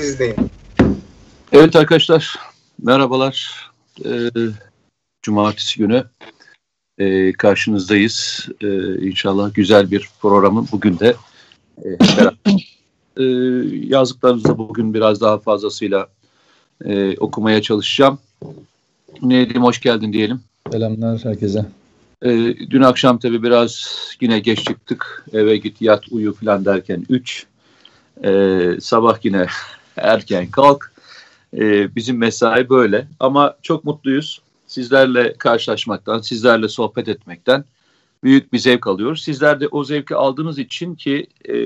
sizdeyim. Evet arkadaşlar, merhabalar. Ee, Cumartesi günü e, karşınızdayız. Ee, inşallah güzel bir programı bugün de e, e, yazdıklarınızı bugün biraz daha fazlasıyla e, okumaya çalışacağım. Ne diyeyim, hoş geldin diyelim. Selamlar herkese. E, dün akşam tabii biraz yine geç çıktık. Eve git, yat, uyu falan derken 3. E, sabah yine erken kalk. E, bizim mesai böyle ama çok mutluyuz. Sizlerle karşılaşmaktan, sizlerle sohbet etmekten büyük bir zevk alıyoruz. Sizler de o zevki aldığınız için ki e,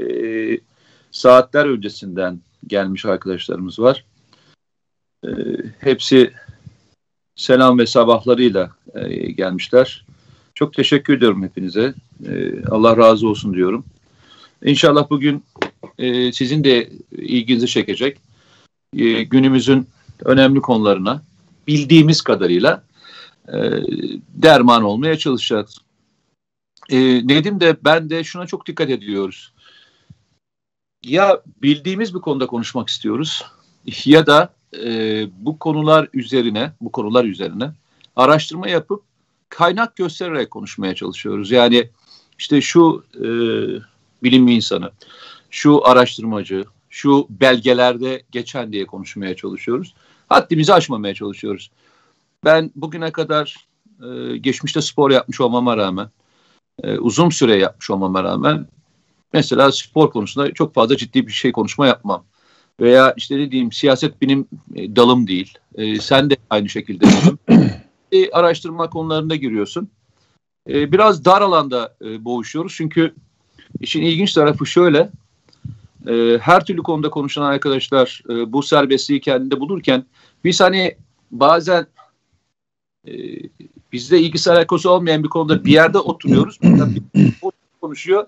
saatler öncesinden gelmiş arkadaşlarımız var. E, hepsi selam ve sabahlarıyla e, gelmişler. Çok teşekkür ediyorum hepinize. E, Allah razı olsun diyorum. İnşallah bugün e, sizin de ilginizi çekecek. E, günümüzün önemli konularına bildiğimiz kadarıyla e, derman olmaya çalışacağız. E, Nedim de ben de şuna çok dikkat ediyoruz. Ya bildiğimiz bir konuda konuşmak istiyoruz ya da e, bu konular üzerine bu konular üzerine araştırma yapıp kaynak göstererek konuşmaya çalışıyoruz. Yani işte şu e, bilim insanı, şu araştırmacı, şu belgelerde geçen diye konuşmaya çalışıyoruz. Haddimizi aşmamaya çalışıyoruz. Ben bugüne kadar e, geçmişte spor yapmış olmama rağmen, e, uzun süre yapmış olmama rağmen mesela spor konusunda çok fazla ciddi bir şey konuşma yapmam. Veya işte ne diyeyim siyaset benim e, dalım değil. E, sen de aynı şekilde. e, araştırma konularında giriyorsun. E, biraz dar alanda e, boğuşuyoruz. Çünkü işin ilginç tarafı şöyle. E, her türlü konuda konuşan arkadaşlar e, bu serbestliği kendinde bulurken biz hani bazen e, bizde ilgisi alakası olmayan bir konuda bir yerde oturuyoruz. konuşuyor.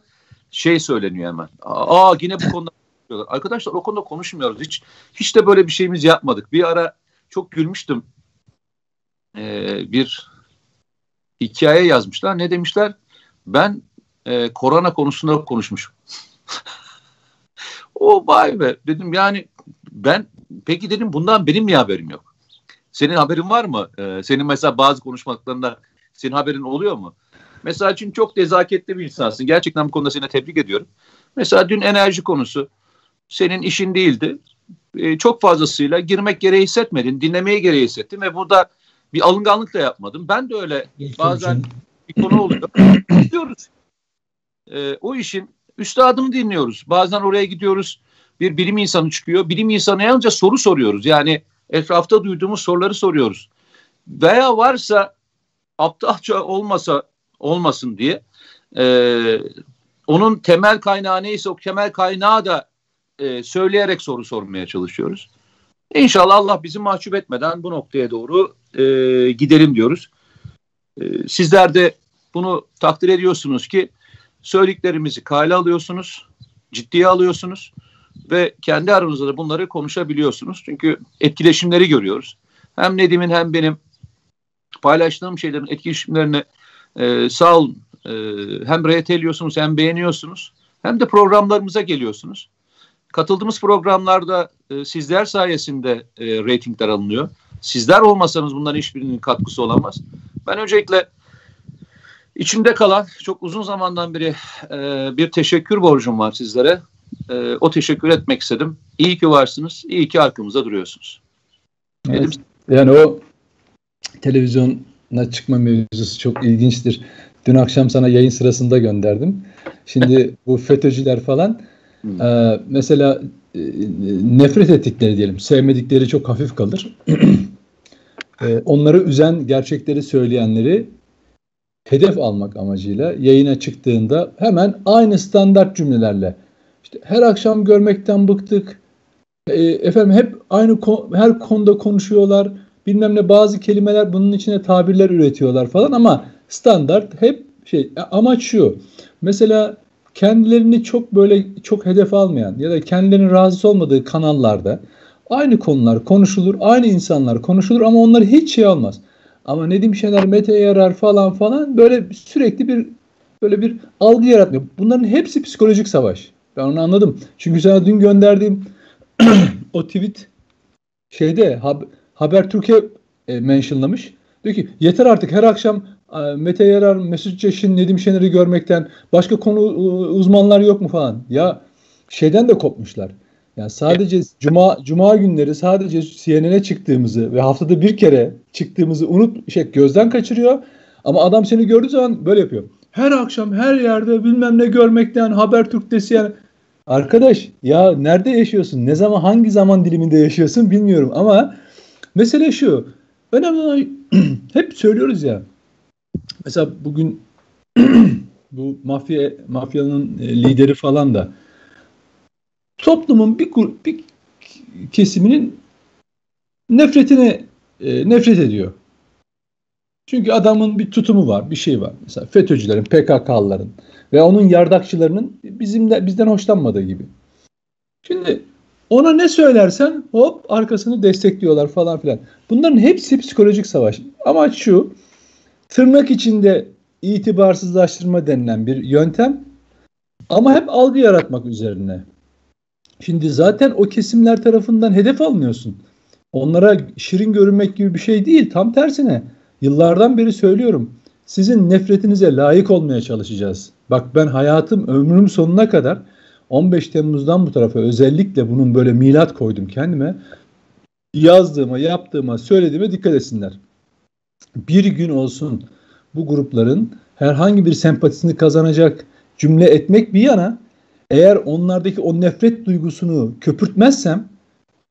Şey söyleniyor hemen. Aa yine bu konuda konuşuyorlar. Arkadaşlar o konuda konuşmuyoruz. Hiç hiç de böyle bir şeyimiz yapmadık. Bir ara çok gülmüştüm. Ee, bir hikaye yazmışlar. Ne demişler? Ben e, korona konusunda konuşmuşum. o vay be dedim yani ben peki dedim bundan benim niye haberim yok? Senin haberin var mı? Ee, senin mesela bazı konuşmalarında senin haberin oluyor mu? Mesela çünkü çok nezaketli bir insansın. Gerçekten bu konuda seni tebrik ediyorum. Mesela dün enerji konusu senin işin değildi. Ee, çok fazlasıyla girmek gereği hissetmedin. Dinlemeye gereği hissettin ve burada bir alınganlık da yapmadım. Ben de öyle bazen bir konu oluyor. Diyoruz. Ee, o işin üstadını dinliyoruz. Bazen oraya gidiyoruz. Bir bilim insanı çıkıyor. Bilim insanı yalnızca soru soruyoruz. Yani etrafta duyduğumuz soruları soruyoruz. Veya varsa aptalca olmasa olmasın diye e, onun temel kaynağı neyse o temel kaynağı da e, söyleyerek soru sormaya çalışıyoruz. İnşallah Allah bizi mahcup etmeden bu noktaya doğru e, gidelim diyoruz. E, sizler de bunu takdir ediyorsunuz ki söylediklerimizi kale alıyorsunuz, ciddiye alıyorsunuz ve kendi aranızda da bunları konuşabiliyorsunuz. Çünkü etkileşimleri görüyoruz. Hem Nedim'in hem benim paylaştığım şeylerin etkileşimlerini e, sağ olun e, hem reteliyorsunuz hem beğeniyorsunuz hem de programlarımıza geliyorsunuz. Katıldığımız programlarda e, sizler sayesinde e, reytingler alınıyor. Sizler olmasanız bunların hiçbirinin katkısı olamaz. Ben öncelikle içimde kalan çok uzun zamandan beri e, bir teşekkür borcum var sizlere. E, o teşekkür etmek istedim. İyi ki varsınız, iyi ki arkamızda duruyorsunuz. Evet. Yani o televizyona çıkma mevzusu çok ilginçtir. Dün akşam sana yayın sırasında gönderdim. Şimdi bu FETÖ'cüler falan hmm. e, mesela e, nefret ettikleri diyelim, sevmedikleri çok hafif kalır. e, onları üzen gerçekleri söyleyenleri hedef almak amacıyla yayına çıktığında hemen aynı standart cümlelerle işte her akşam görmekten bıktık. E, efendim hep aynı her konuda konuşuyorlar. Bilmem ne bazı kelimeler bunun içine tabirler üretiyorlar falan ama standart hep şey amaç şu. Mesela kendilerini çok böyle çok hedef almayan ya da kendilerinin rahatsız olmadığı kanallarda aynı konular konuşulur, aynı insanlar konuşulur ama onlar hiç şey olmaz. Ama Nedim Şener, Mete Yarar falan falan böyle sürekli bir böyle bir algı yaratmıyor. Bunların hepsi psikolojik savaş. Ben onu anladım. Çünkü sana dün gönderdiğim o tweet şeyde Hab Habertürk'e e, mentionlamış. Diyor ki yeter artık her akşam e, Mete Yarar, Mesut Çeşin, Nedim Şener'i görmekten başka konu uzmanlar yok mu falan. Ya şeyden de kopmuşlar. Yani sadece cuma cuma günleri sadece CNN'e çıktığımızı ve haftada bir kere çıktığımızı unut şey gözden kaçırıyor. Ama adam seni gördüğü zaman böyle yapıyor. Her akşam her yerde bilmem ne görmekten Habertürk'tesi yani arkadaş ya nerede yaşıyorsun? Ne zaman hangi zaman diliminde yaşıyorsun bilmiyorum ama mesele şu. Önemli olan hep söylüyoruz ya. Mesela bugün bu mafya mafyanın e, lideri falan da toplumun bir, bir kesiminin nefretine e, nefret ediyor. Çünkü adamın bir tutumu var, bir şey var. Mesela FETÖ'cülerin, PKK'lıların ve onun yardakçılarının bizim de, bizden hoşlanmadığı gibi. Şimdi ona ne söylersen hop arkasını destekliyorlar falan filan. Bunların hepsi psikolojik savaş. Amaç şu, tırnak içinde itibarsızlaştırma denilen bir yöntem ama hep algı yaratmak üzerine. Şimdi zaten o kesimler tarafından hedef almıyorsun. Onlara şirin görünmek gibi bir şey değil. Tam tersine yıllardan beri söylüyorum. Sizin nefretinize layık olmaya çalışacağız. Bak ben hayatım ömrüm sonuna kadar 15 Temmuz'dan bu tarafa özellikle bunun böyle milat koydum kendime. Yazdığıma, yaptığıma, söylediğime dikkat etsinler. Bir gün olsun bu grupların herhangi bir sempatisini kazanacak cümle etmek bir yana eğer onlardaki o nefret duygusunu köpürtmezsem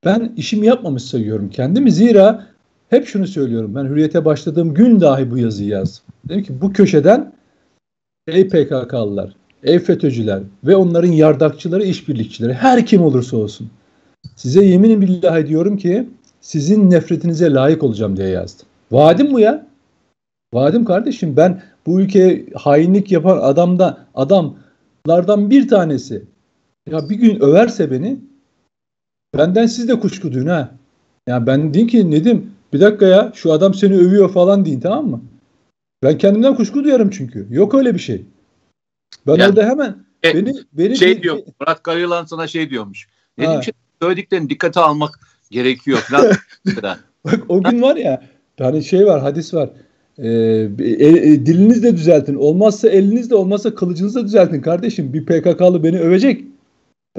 ben işimi yapmamış sayıyorum kendimi. Zira hep şunu söylüyorum. Ben hürriyete başladığım gün dahi bu yazıyı yazdım. Dedim ki bu köşeden ey PKK'lılar, ey FETÖ'cüler ve onların yardakçıları, işbirlikçileri her kim olursa olsun. Size yemin billahi ediyorum ki sizin nefretinize layık olacağım diye yazdım. Vaadim bu ya. Vadim kardeşim ben bu ülkeye hainlik yapan adamda adam lardan bir tanesi ya bir gün överse beni benden siz de kuşku duyun ha. Ya ben deyin ki Nedim bir dakika ya şu adam seni övüyor falan deyin tamam mı? Ben kendimden kuşku duyarım çünkü. Yok öyle bir şey. Ben yani, orada hemen e, beni, beni şey bir, diyor Murat Karayılan sana şey diyormuş. Nedim şey söylediklerini dikkate almak gerekiyor falan. Bak o gün var ya hani şey var hadis var. E, e, diliniz de düzeltin. Olmazsa eliniz de olmazsa kılıcınızı da düzeltin kardeşim. Bir PKK'lı beni övecek.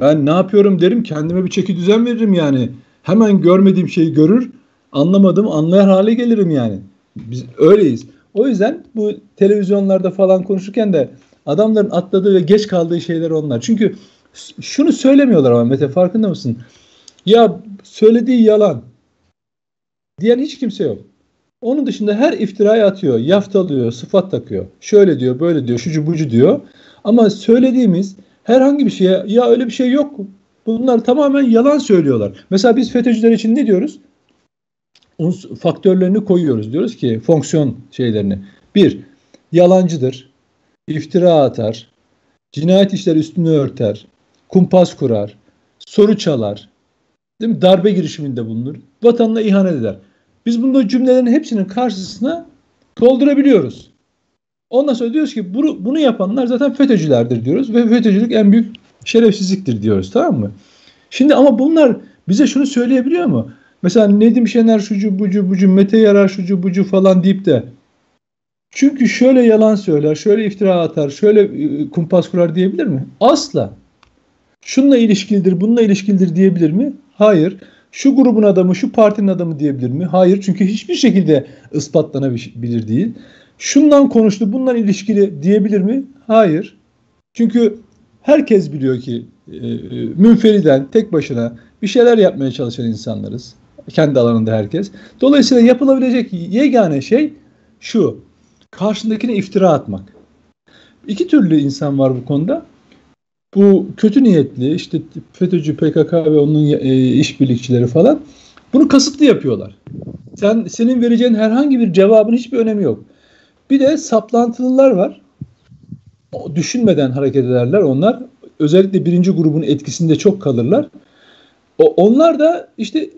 Ben ne yapıyorum derim kendime bir çeki düzen veririm yani. Hemen görmediğim şeyi görür, anlamadım anlayar hale gelirim yani. Biz öyleyiz. O yüzden bu televizyonlarda falan konuşurken de adamların atladığı ve geç kaldığı şeyler onlar. Çünkü şunu söylemiyorlar ama Mete farkında mısın? Ya söylediği yalan diyen hiç kimse yok. Onun dışında her iftirayı atıyor, yaftalıyor, sıfat takıyor. Şöyle diyor, böyle diyor, şucu bucu diyor. Ama söylediğimiz herhangi bir şeye ya öyle bir şey yok. Bunlar tamamen yalan söylüyorlar. Mesela biz FETÖ'cüler için ne diyoruz? Uns faktörlerini koyuyoruz. Diyoruz ki fonksiyon şeylerini. Bir, yalancıdır. iftira atar. Cinayet işler üstünü örter. Kumpas kurar. Soru çalar. Değil mi? Darbe girişiminde bulunur. Vatanına ihanet eder. Biz bunu cümlelerin hepsinin karşısına doldurabiliyoruz. Ondan sonra diyoruz ki bunu, bunu yapanlar zaten FETÖ'cülerdir diyoruz ve FETÖ'cülük en büyük şerefsizliktir diyoruz tamam mı? Şimdi ama bunlar bize şunu söyleyebiliyor mu? Mesela Nedim Şener şucu bucu bucu Mete Yarar şucu bucu falan deyip de çünkü şöyle yalan söyler, şöyle iftira atar, şöyle e, kumpas kurar diyebilir mi? Asla. Şununla ilişkilidir, bununla ilişkilidir diyebilir mi? Hayır şu grubun adamı, şu partinin adamı diyebilir mi? Hayır çünkü hiçbir şekilde ispatlanabilir değil. Şundan konuştu, bundan ilişkili diyebilir mi? Hayır. Çünkü herkes biliyor ki e, e, münferiden, tek başına bir şeyler yapmaya çalışan insanlarız. Kendi alanında herkes. Dolayısıyla yapılabilecek yegane şey şu. Karşındakine iftira atmak. İki türlü insan var bu konuda bu kötü niyetli işte FETÖ'cü PKK ve onun e, işbirlikçileri falan bunu kasıtlı yapıyorlar. Sen senin vereceğin herhangi bir cevabın hiçbir önemi yok. Bir de saplantılılar var. O, düşünmeden hareket ederler onlar. Özellikle birinci grubun etkisinde çok kalırlar. O, onlar da işte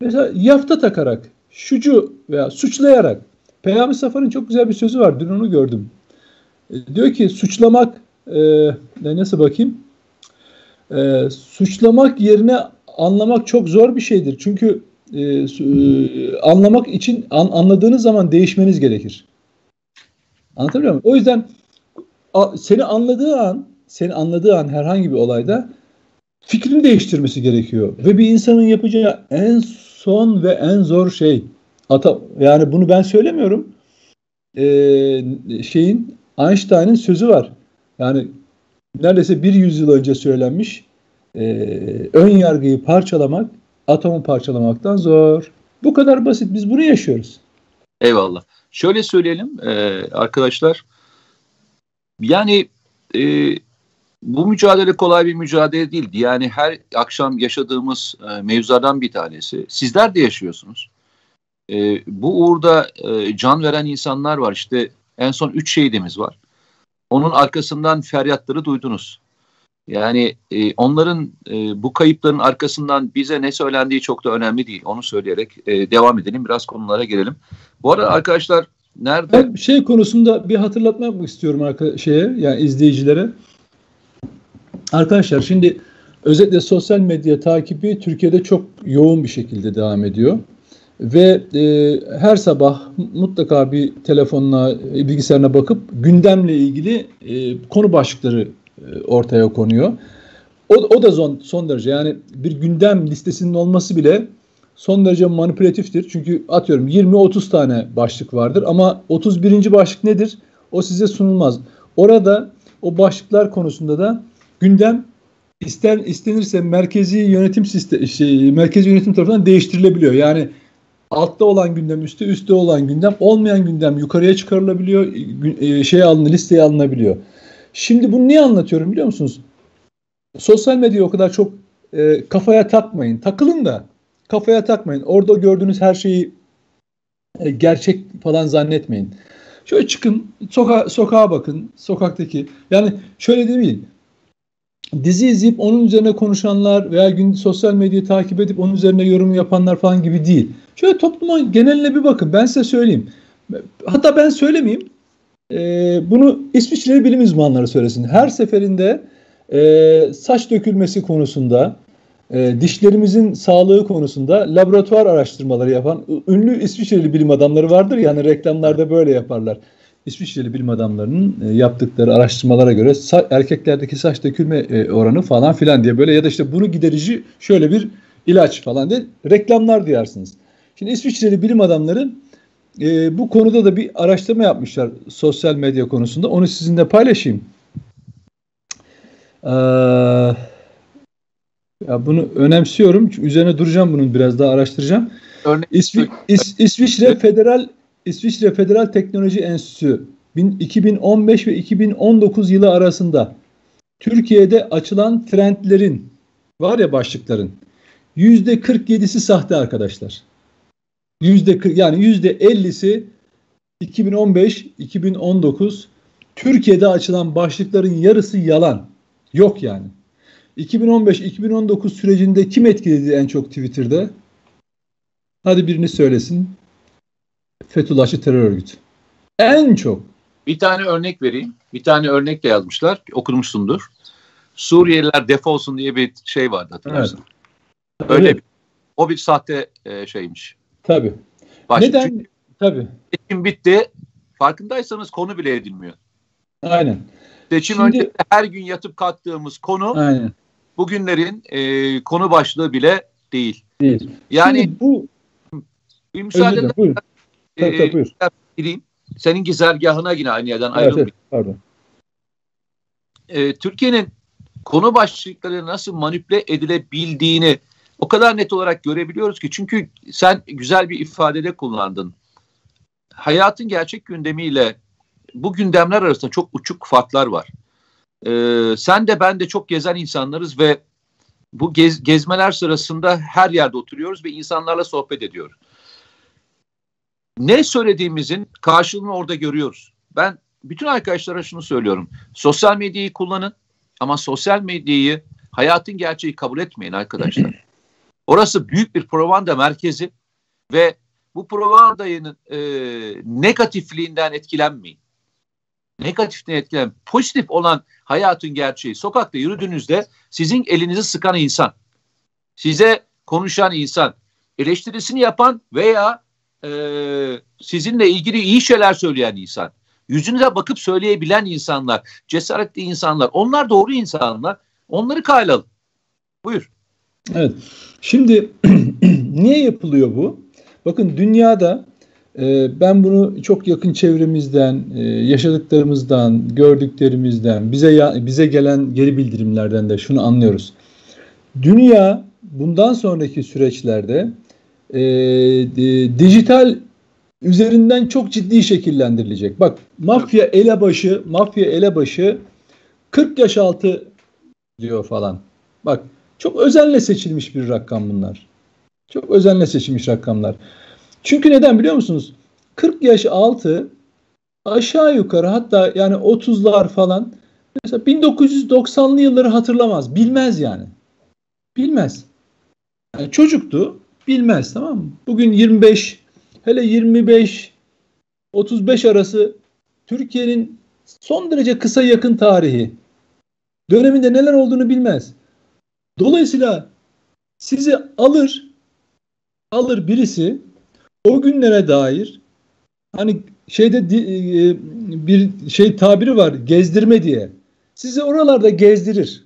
mesela yafta takarak, şucu veya suçlayarak. Peygamber Safa'nın çok güzel bir sözü var. Dün onu gördüm. E, diyor ki suçlamak e, nasıl bakayım? E, suçlamak yerine anlamak çok zor bir şeydir. Çünkü e, e, anlamak için an, anladığınız zaman değişmeniz gerekir. Anlatabiliyor muyum? O yüzden a, seni anladığı an, seni anladığı an herhangi bir olayda fikrini değiştirmesi gerekiyor. Ve bir insanın yapacağı en son ve en zor şey ata yani bunu ben söylemiyorum. Ee, şeyin Einstein'ın sözü var. Yani neredeyse bir yüzyıl önce söylenmiş. Ee, ön yargıyı parçalamak atomu parçalamaktan zor. Bu kadar basit. Biz bunu yaşıyoruz. Eyvallah. Şöyle söyleyelim e, arkadaşlar. Yani e, bu mücadele kolay bir mücadele değildi. Yani her akşam yaşadığımız e, mevzulardan bir tanesi. Sizler de yaşıyorsunuz. E, bu uğurda e, can veren insanlar var. İşte en son üç şehidimiz var. Onun arkasından feryatları duydunuz. Yani e, onların e, bu kayıpların arkasından bize ne söylendiği çok da önemli değil. Onu söyleyerek e, devam edelim. Biraz konulara gelelim. Bu arada arkadaşlar nerede? Ben şey konusunda bir hatırlatma yapmak istiyorum arka, şeye yani izleyicilere. Arkadaşlar şimdi özellikle sosyal medya takibi Türkiye'de çok yoğun bir şekilde devam ediyor. Ve e, her sabah mutlaka bir telefonla, bilgisayarına bakıp gündemle ilgili e, konu başlıkları e, ortaya konuyor. O, o da son, son derece yani bir gündem listesinin olması bile son derece manipülatiftir. Çünkü atıyorum 20-30 tane başlık vardır ama 31. başlık nedir? O size sunulmaz. Orada o başlıklar konusunda da gündem ister istenirse merkezi yönetim sistemi şey, merkezi yönetim tarafından değiştirilebiliyor. Yani altta olan gündem üstte, üstte olan gündem, olmayan gündem yukarıya çıkarılabiliyor, e, şey alınır, listeye alınabiliyor. Şimdi bunu niye anlatıyorum biliyor musunuz? Sosyal medyayı o kadar çok e, kafaya takmayın. Takılın da kafaya takmayın. Orada gördüğünüz her şeyi e, gerçek falan zannetmeyin. Şöyle çıkın, soka sokağa bakın, sokaktaki. Yani şöyle demeyin. Dizi izleyip onun üzerine konuşanlar veya gün sosyal medyayı takip edip onun üzerine yorum yapanlar falan gibi değil. Şöyle topluma geneline bir bakın. Ben size söyleyeyim. Hatta ben söylemeyeyim e, bunu İsviçreli bilim uzmanları söylesin. Her seferinde e, saç dökülmesi konusunda, e, dişlerimizin sağlığı konusunda laboratuvar araştırmaları yapan ünlü İsviçreli bilim adamları vardır. Yani reklamlarda böyle yaparlar. İsviçreli bilim adamlarının e, yaptıkları araştırmalara göre erkeklerdeki saç dökülme e, oranı falan filan diye böyle ya da işte bunu giderici şöyle bir ilaç falan diye reklamlar duyarsınız. Şimdi İsviçreli bilim adamları e, bu konuda da bir araştırma yapmışlar sosyal medya konusunda. Onu sizinle paylaşayım. Ee, ya bunu önemsiyorum. Üzerine duracağım bunun biraz daha araştıracağım. Örnek, İsvi, İs, İsviçre Federal İsviçre Federal Teknoloji Enstitüsü 2015 ve 2019 yılı arasında Türkiye'de açılan trendlerin var ya başlıkların yüzde 47'si sahte arkadaşlar. Yüzde yani yüzde 50'si 2015-2019 Türkiye'de açılan başlıkların yarısı yalan. Yok yani. 2015-2019 sürecinde kim etkiledi en çok Twitter'da? Hadi birini söylesin. Fethullahçı terör örgütü. En çok. Bir tane örnek vereyim. Bir tane örnek de yazmışlar. Okumuşsundur. Suriyeliler defolsun diye bir şey vardı hatırlarsın. Evet. Öyle evet. bir, o bir sahte e, şeymiş. Tabii. Başka. Neden? Çünkü Tabii. Seçim bitti. Farkındaysanız konu bile edilmiyor. Aynen. Seçim Şimdi, önce her gün yatıp kalktığımız konu aynen. bugünlerin e, konu başlığı bile değil. Değil. Yani Şimdi bu bir müsaade tabii, tabii, buyur. Gireyim. Senin gizergahına yine aynı yerden evet, ayrılmayayım. Evet, pardon. E, Türkiye'nin konu başlıkları nasıl manipüle edilebildiğini o kadar net olarak görebiliyoruz ki çünkü sen güzel bir ifadede kullandın. Hayatın gerçek gündemiyle bu gündemler arasında çok uçuk farklar var. Ee, sen de ben de çok gezen insanlarız ve bu gez, gezmeler sırasında her yerde oturuyoruz ve insanlarla sohbet ediyoruz. Ne söylediğimizin karşılığını orada görüyoruz. Ben bütün arkadaşlara şunu söylüyorum. Sosyal medyayı kullanın ama sosyal medyayı hayatın gerçeği kabul etmeyin arkadaşlar. Orası büyük bir propaganda merkezi ve bu propagandanın e, negatifliğinden etkilenmeyin. Negatiften etkilen, pozitif olan hayatın gerçeği. Sokakta yürüdüğünüzde sizin elinizi sıkan insan. size konuşan insan, eleştirisini yapan veya e, sizinle ilgili iyi şeyler söyleyen insan, yüzünüze bakıp söyleyebilen insanlar, cesaretli insanlar, onlar doğru insanlar. Onları kale. Buyur. Evet. Şimdi niye yapılıyor bu? Bakın dünyada e, ben bunu çok yakın çevremizden, e, yaşadıklarımızdan, gördüklerimizden, bize ya, bize gelen geri bildirimlerden de şunu anlıyoruz. Dünya bundan sonraki süreçlerde e, e, dijital üzerinden çok ciddi şekillendirilecek. Bak mafya elebaşı, mafya elebaşı 40 yaş altı diyor falan. Bak çok özenle seçilmiş bir rakam bunlar. Çok özenle seçilmiş rakamlar. Çünkü neden biliyor musunuz? 40 yaş altı aşağı yukarı hatta yani 30'lar falan mesela 1990'lı yılları hatırlamaz. Bilmez yani. Bilmez. Yani çocuktu. Bilmez tamam mı? Bugün 25 hele 25 35 arası Türkiye'nin son derece kısa yakın tarihi döneminde neler olduğunu bilmez. Dolayısıyla sizi alır alır birisi o günlere dair hani şeyde e, bir şey tabiri var gezdirme diye. Sizi oralarda gezdirir.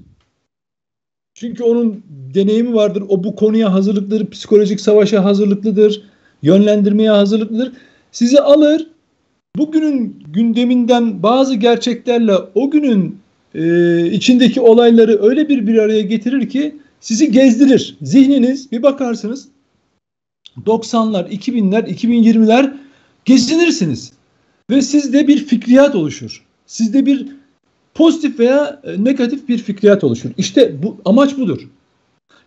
Çünkü onun deneyimi vardır. O bu konuya hazırlıklıdır, psikolojik savaşa hazırlıklıdır, yönlendirmeye hazırlıklıdır. Sizi alır, bugünün gündeminden bazı gerçeklerle o günün e, içindeki olayları öyle bir bir araya getirir ki sizi gezdirir. Zihniniz bir bakarsınız 90'lar, 2000'ler, 2020'ler gezinirsiniz. Ve sizde bir fikriyat oluşur. Sizde bir pozitif veya e, negatif bir fikriyat oluşur. İşte bu amaç budur.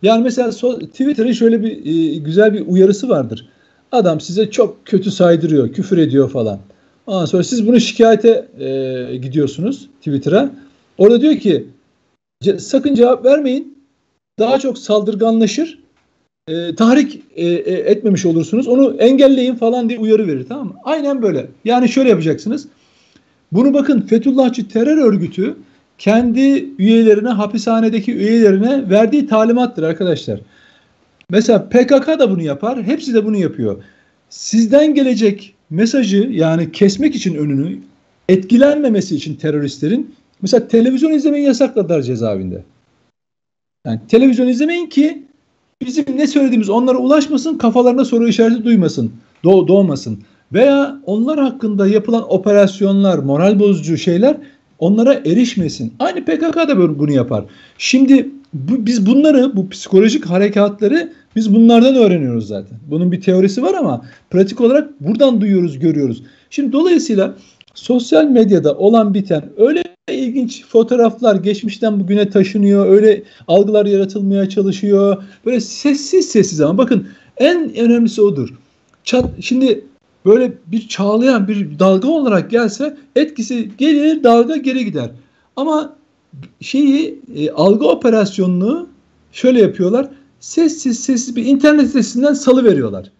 Yani mesela so, Twitter'ın şöyle bir e, güzel bir uyarısı vardır. Adam size çok kötü saydırıyor, küfür ediyor falan. Ondan sonra siz bunu şikayete e, gidiyorsunuz Twitter'a. Orada diyor ki sakın cevap vermeyin. Daha çok saldırganlaşır. E, tahrik e, e, etmemiş olursunuz. Onu engelleyin falan diye uyarı verir tamam mı? Aynen böyle. Yani şöyle yapacaksınız. Bunu bakın Fethullahçı terör örgütü kendi üyelerine, hapishanedeki üyelerine verdiği talimattır arkadaşlar. Mesela PKK da bunu yapar. Hepsi de bunu yapıyor. Sizden gelecek mesajı yani kesmek için önünü etkilenmemesi için teröristlerin mesela televizyon izlemeyi yasakladılar cezaevinde. Yani televizyon izlemeyin ki bizim ne söylediğimiz onlara ulaşmasın, kafalarına soru işareti duymasın, doğ doğmasın. Veya onlar hakkında yapılan operasyonlar, moral bozucu şeyler onlara erişmesin. Aynı PKK da bunu yapar. Şimdi bu, biz bunları, bu psikolojik harekatları biz bunlardan öğreniyoruz zaten. Bunun bir teorisi var ama pratik olarak buradan duyuyoruz, görüyoruz. Şimdi dolayısıyla sosyal medyada olan biten öyle ilginç fotoğraflar geçmişten bugüne taşınıyor. Öyle algılar yaratılmaya çalışıyor. Böyle sessiz sessiz ama bakın en önemlisi odur. Çat, şimdi böyle bir çağlayan bir dalga olarak gelse etkisi gelir dalga geri gider. Ama şeyi e, algı operasyonunu şöyle yapıyorlar. Sessiz sessiz bir internet sitesinden salı veriyorlar.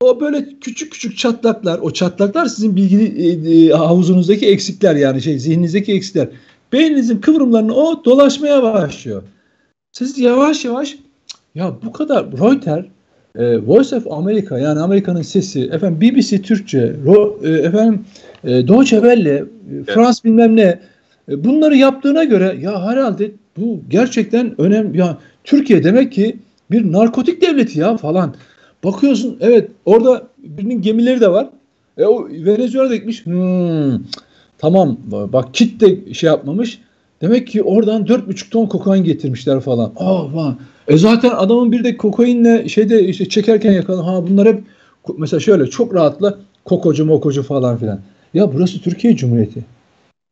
O böyle küçük küçük çatlaklar, o çatlaklar sizin bilgi e, e, havuzunuzdaki eksikler yani şey zihninizdeki eksikler. Beyninizin kıvrımlarını o dolaşmaya başlıyor. Siz yavaş yavaş ya bu kadar Reuters e, Voice of America yani Amerika'nın sesi, efendim BBC Türkçe, Ro, e, efendim e, Deutsche Welle, e, Frans bilmem ne e, bunları yaptığına göre ya herhalde bu gerçekten önemli. Ya Türkiye demek ki bir narkotik devleti ya falan. Bakıyorsun evet orada birinin gemileri de var. E, o Venezuela'da gitmiş. Hmm, tamam bak kit de şey yapmamış. Demek ki oradan 4,5 ton kokain getirmişler falan. Aa falan. E zaten adamın bir de kokainle şeyde işte çekerken yakaladı. Ha bunlar hep mesela şöyle çok rahatla kokocu mokocu falan filan. Ya burası Türkiye Cumhuriyeti.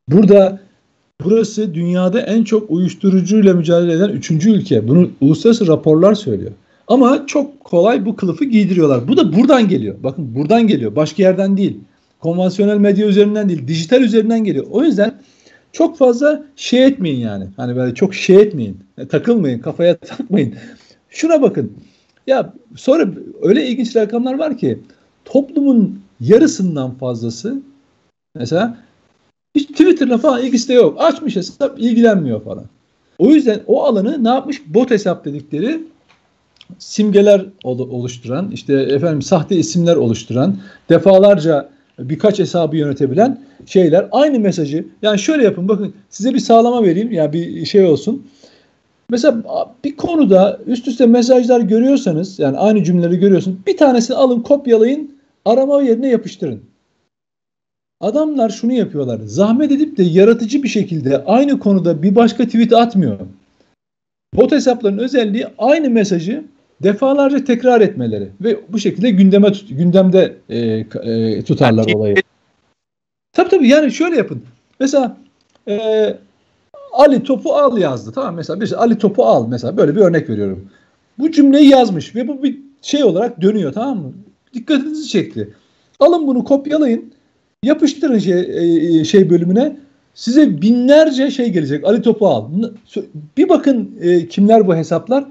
Burada burası dünyada en çok uyuşturucuyla mücadele eden üçüncü ülke. Bunu uluslararası raporlar söylüyor. Ama çok kolay bu kılıfı giydiriyorlar. Bu da buradan geliyor. Bakın buradan geliyor. Başka yerden değil. Konvansiyonel medya üzerinden değil. Dijital üzerinden geliyor. O yüzden çok fazla şey etmeyin yani. Hani böyle çok şey etmeyin. E, takılmayın. Kafaya takmayın. Şuna bakın. Ya sonra öyle ilginç rakamlar var ki toplumun yarısından fazlası mesela hiç Twitter'la falan ilgisi de yok. Açmış hesap ilgilenmiyor falan. O yüzden o alanı ne yapmış? Bot hesap dedikleri simgeler oluşturan, işte efendim sahte isimler oluşturan, defalarca birkaç hesabı yönetebilen şeyler aynı mesajı yani şöyle yapın bakın size bir sağlama vereyim yani bir şey olsun. Mesela bir konuda üst üste mesajlar görüyorsanız yani aynı cümleleri görüyorsunuz bir tanesini alın kopyalayın arama yerine yapıştırın. Adamlar şunu yapıyorlar. Zahmet edip de yaratıcı bir şekilde aynı konuda bir başka tweet atmıyor. Bot hesapların özelliği aynı mesajı defalarca tekrar etmeleri ve bu şekilde gündeme tut, gündemde e, e, tutarlar olayı. Tabii tabii yani şöyle yapın. Mesela e, Ali topu al yazdı. Tamam mesela bir Ali topu al mesela böyle bir örnek veriyorum. Bu cümleyi yazmış ve bu bir şey olarak dönüyor tamam mı? Dikkatinizi çekti. Alın bunu kopyalayın. Yapıştırın şey, e, şey bölümüne. Size binlerce şey gelecek. Ali topu al. Bir bakın e, kimler bu hesaplar.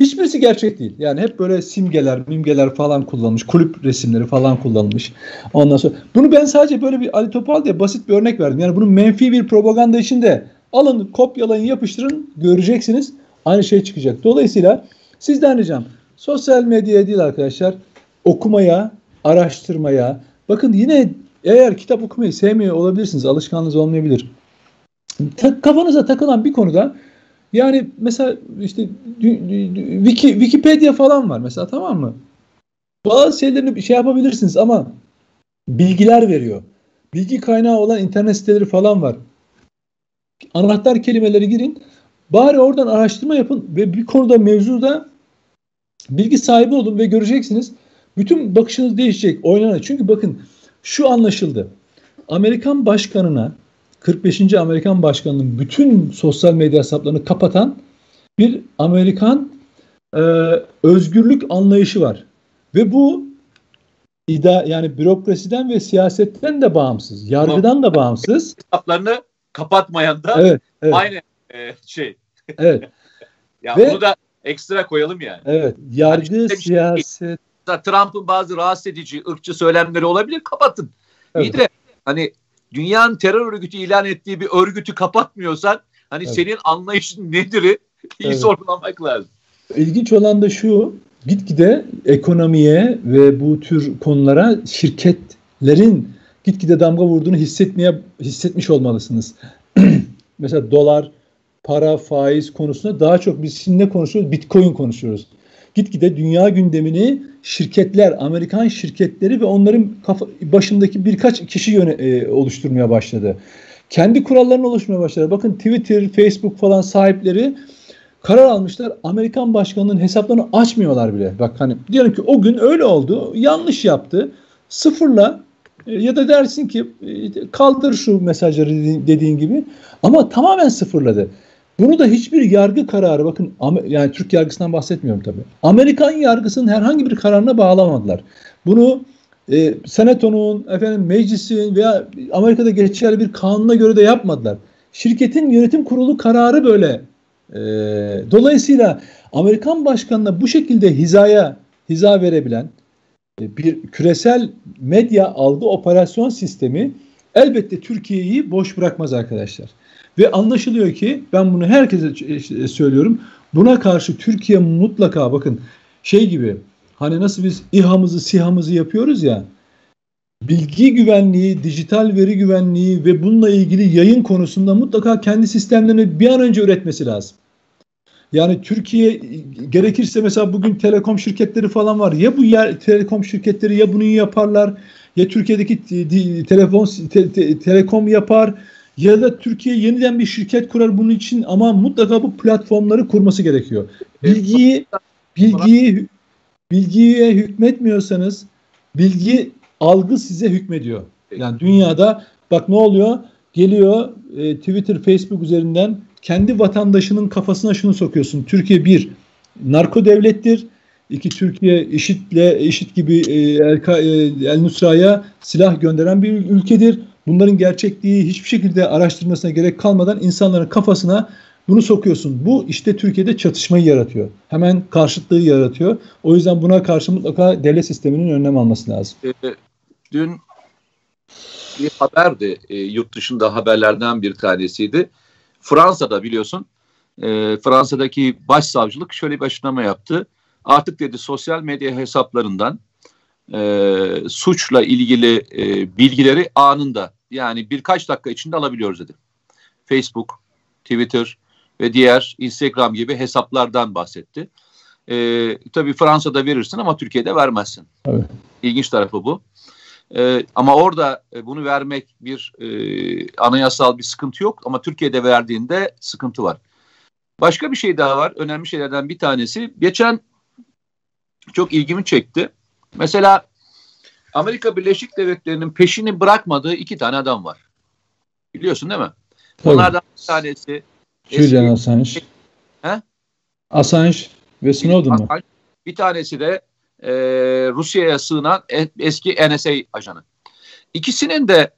Hiçbirisi gerçek değil. Yani hep böyle simgeler, mimgeler falan kullanılmış. Kulüp resimleri falan kullanılmış. Ondan sonra bunu ben sadece böyle bir Ali Topal diye basit bir örnek verdim. Yani bunun menfi bir propaganda içinde alın, kopyalayın, yapıştırın göreceksiniz. Aynı şey çıkacak. Dolayısıyla sizden ricam sosyal medyaya değil arkadaşlar okumaya, araştırmaya. Bakın yine eğer kitap okumayı sevmiyor olabilirsiniz. Alışkanlığınız olmayabilir. Ta, kafanıza takılan bir konuda yani mesela işte Wiki, Wikipedia falan var mesela tamam mı? Bazı şeylerini şey yapabilirsiniz ama bilgiler veriyor. Bilgi kaynağı olan internet siteleri falan var. Anahtar kelimeleri girin. Bari oradan araştırma yapın ve bir konuda mevzuda bilgi sahibi olun ve göreceksiniz. Bütün bakışınız değişecek. Oynanır. Çünkü bakın şu anlaşıldı. Amerikan başkanına 45. Amerikan başkanının bütün sosyal medya hesaplarını kapatan bir Amerikan e, özgürlük anlayışı var. Ve bu ida yani bürokrasiden ve siyasetten de bağımsız, yargıdan da bağımsız. Hesaplarını kapatmayan da evet, evet. aynı e, şey. Evet. ya ve, bunu da ekstra koyalım yani. Evet. Yargı, yani işte siyaset. Trump'ın bazı rahatsız edici, ırkçı söylemleri olabilir. Kapatın. Evet. İyi de hani dünyanın terör örgütü ilan ettiği bir örgütü kapatmıyorsan hani evet. senin anlayışın nedir? iyi evet. sorgulamak lazım. İlginç olan da şu gitgide ekonomiye ve bu tür konulara şirketlerin gitgide damga vurduğunu hissetmeye hissetmiş olmalısınız. Mesela dolar, para, faiz konusunda daha çok biz şimdi ne konuşuyoruz? Bitcoin konuşuyoruz. Gitgide dünya gündemini şirketler, Amerikan şirketleri ve onların kafa, başındaki birkaç kişi yöne, e, oluşturmaya başladı. Kendi kurallarını oluşturmaya başladı. Bakın Twitter, Facebook falan sahipleri karar almışlar. Amerikan başkanının hesaplarını açmıyorlar bile. Bak hani diyelim ki o gün öyle oldu. Yanlış yaptı. Sıfırla e, ya da dersin ki e, kaldır şu mesajları dediğin gibi ama tamamen sıfırladı. Bunu da hiçbir yargı kararı bakın yani Türk yargısından bahsetmiyorum tabii. Amerikan yargısının herhangi bir kararına bağlamadılar. Bunu e, senatonun, efendim meclisin veya Amerika'da geçerli bir kanuna göre de yapmadılar. Şirketin yönetim kurulu kararı böyle. E, dolayısıyla Amerikan başkanına bu şekilde hizaya hiza verebilen e, bir küresel medya algı operasyon sistemi elbette Türkiye'yi boş bırakmaz arkadaşlar. Ve anlaşılıyor ki ben bunu herkese söylüyorum. Buna karşı Türkiye mutlaka bakın şey gibi hani nasıl biz İHA'mızı SİHA'mızı yapıyoruz ya bilgi güvenliği, dijital veri güvenliği ve bununla ilgili yayın konusunda mutlaka kendi sistemlerini bir an önce üretmesi lazım. Yani Türkiye gerekirse mesela bugün telekom şirketleri falan var. Ya bu yer telekom şirketleri ya bunu yaparlar ya Türkiye'deki telefon te, te, telekom yapar ya da Türkiye yeniden bir şirket kurar bunun için ama mutlaka bu platformları kurması gerekiyor. Bilgiyi bilgiyi bilgiye hükmetmiyorsanız bilgi algı size hükmediyor. Yani dünyada bak ne oluyor? Geliyor e, Twitter, Facebook üzerinden kendi vatandaşının kafasına şunu sokuyorsun. Türkiye bir narko devlettir. İki Türkiye işitle işit gibi e, El, e, El Nusra'ya silah gönderen bir ülkedir bunların gerçekliği hiçbir şekilde araştırmasına gerek kalmadan insanların kafasına bunu sokuyorsun. Bu işte Türkiye'de çatışmayı yaratıyor. Hemen karşıtlığı yaratıyor. O yüzden buna karşı mutlaka devlet sisteminin önlem alması lazım. E, dün bir haberdi. E, yurt dışında haberlerden bir tanesiydi. Fransa'da biliyorsun e, Fransa'daki başsavcılık şöyle bir açıklama yaptı. artık dedi sosyal medya hesaplarından e, suçla ilgili e, bilgileri anında yani birkaç dakika içinde alabiliyoruz dedi. Facebook, Twitter ve diğer Instagram gibi hesaplardan bahsetti. E, tabii Fransa'da verirsin ama Türkiye'de vermezsin. Evet. İlginç tarafı bu. E, ama orada e, bunu vermek bir e, anayasal bir sıkıntı yok ama Türkiye'de verdiğinde sıkıntı var. Başka bir şey daha var. Önemli şeylerden bir tanesi. Geçen çok ilgimi çekti. Mesela Amerika Birleşik Devletleri'nin peşini bırakmadığı iki tane adam var. Biliyorsun değil mi? Tabii. Onlardan bir tanesi Julian Assange. He? Assange ve Snowden mı? Bir tanesi de e, Rusya'ya sığınan e, eski NSA ajanı. İkisinin de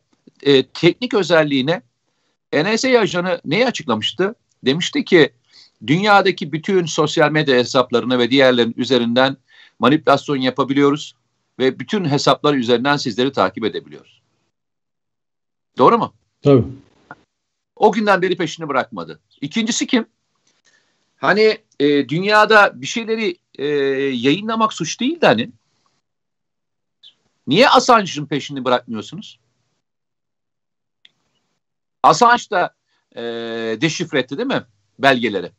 e, teknik özelliğine NSA ajanı neyi açıklamıştı? Demişti ki dünyadaki bütün sosyal medya hesaplarını ve diğerlerin üzerinden manipülasyon yapabiliyoruz ve bütün hesaplar üzerinden sizleri takip edebiliyoruz. Doğru mu? Tabii. O günden beri peşini bırakmadı. İkincisi kim? Hani e, dünyada bir şeyleri e, yayınlamak suç değil de hani niye Assange'ın peşini bırakmıyorsunuz? Assange da e, deşifre etti değil mi belgeleri?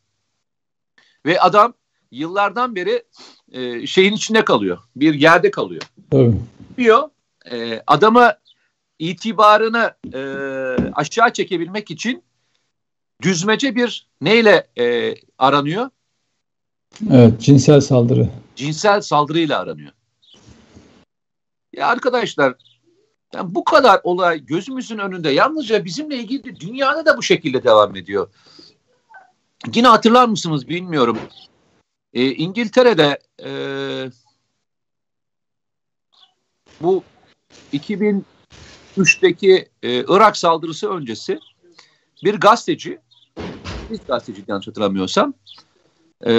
Ve adam yıllardan beri e, şeyin içinde kalıyor. Bir yerde kalıyor. Evet. Diyor e, adamı itibarını e, aşağı çekebilmek için düzmece bir neyle e, aranıyor? Evet, cinsel saldırı. Cinsel saldırıyla aranıyor. Ya arkadaşlar yani bu kadar olay gözümüzün önünde yalnızca bizimle ilgili dünyada da bu şekilde devam ediyor. Yine hatırlar mısınız bilmiyorum. E, İngiltere'de e, bu 2003'teki e, Irak saldırısı öncesi bir gazeteci, bir gazeteci yanlış hatırlamıyorsam, e,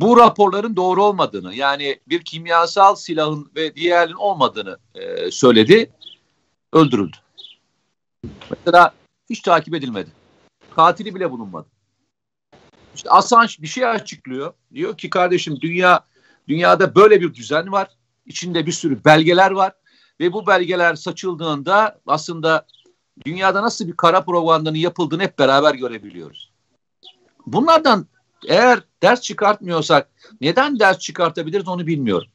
bu raporların doğru olmadığını yani bir kimyasal silahın ve diğerinin olmadığını e, söyledi, öldürüldü. Mesela hiç takip edilmedi. Katili bile bulunmadı. İşte Assange bir şey açıklıyor. Diyor ki kardeşim dünya dünyada böyle bir düzen var. İçinde bir sürü belgeler var ve bu belgeler saçıldığında aslında dünyada nasıl bir kara propagandanın yapıldığını hep beraber görebiliyoruz. Bunlardan eğer ders çıkartmıyorsak neden ders çıkartabiliriz onu bilmiyorum.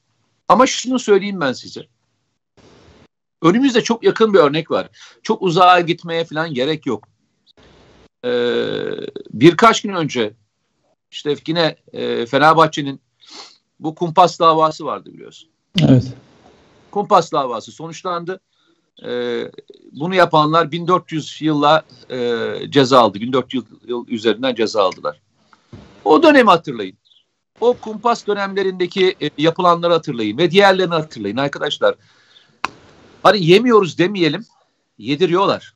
Ama şunu söyleyeyim ben size. Önümüzde çok yakın bir örnek var. Çok uzağa gitmeye falan gerek yok. Ee, birkaç gün önce işte yine e, Fenerbahçe'nin bu kumpas davası vardı biliyorsun. Evet. Kumpas davası sonuçlandı. E, bunu yapanlar 1400 yılla e, ceza aldı. 1400 yıl üzerinden ceza aldılar. O dönemi hatırlayın. O kumpas dönemlerindeki e, yapılanları hatırlayın ve diğerlerini hatırlayın arkadaşlar. Hani yemiyoruz demeyelim, yediriyorlar.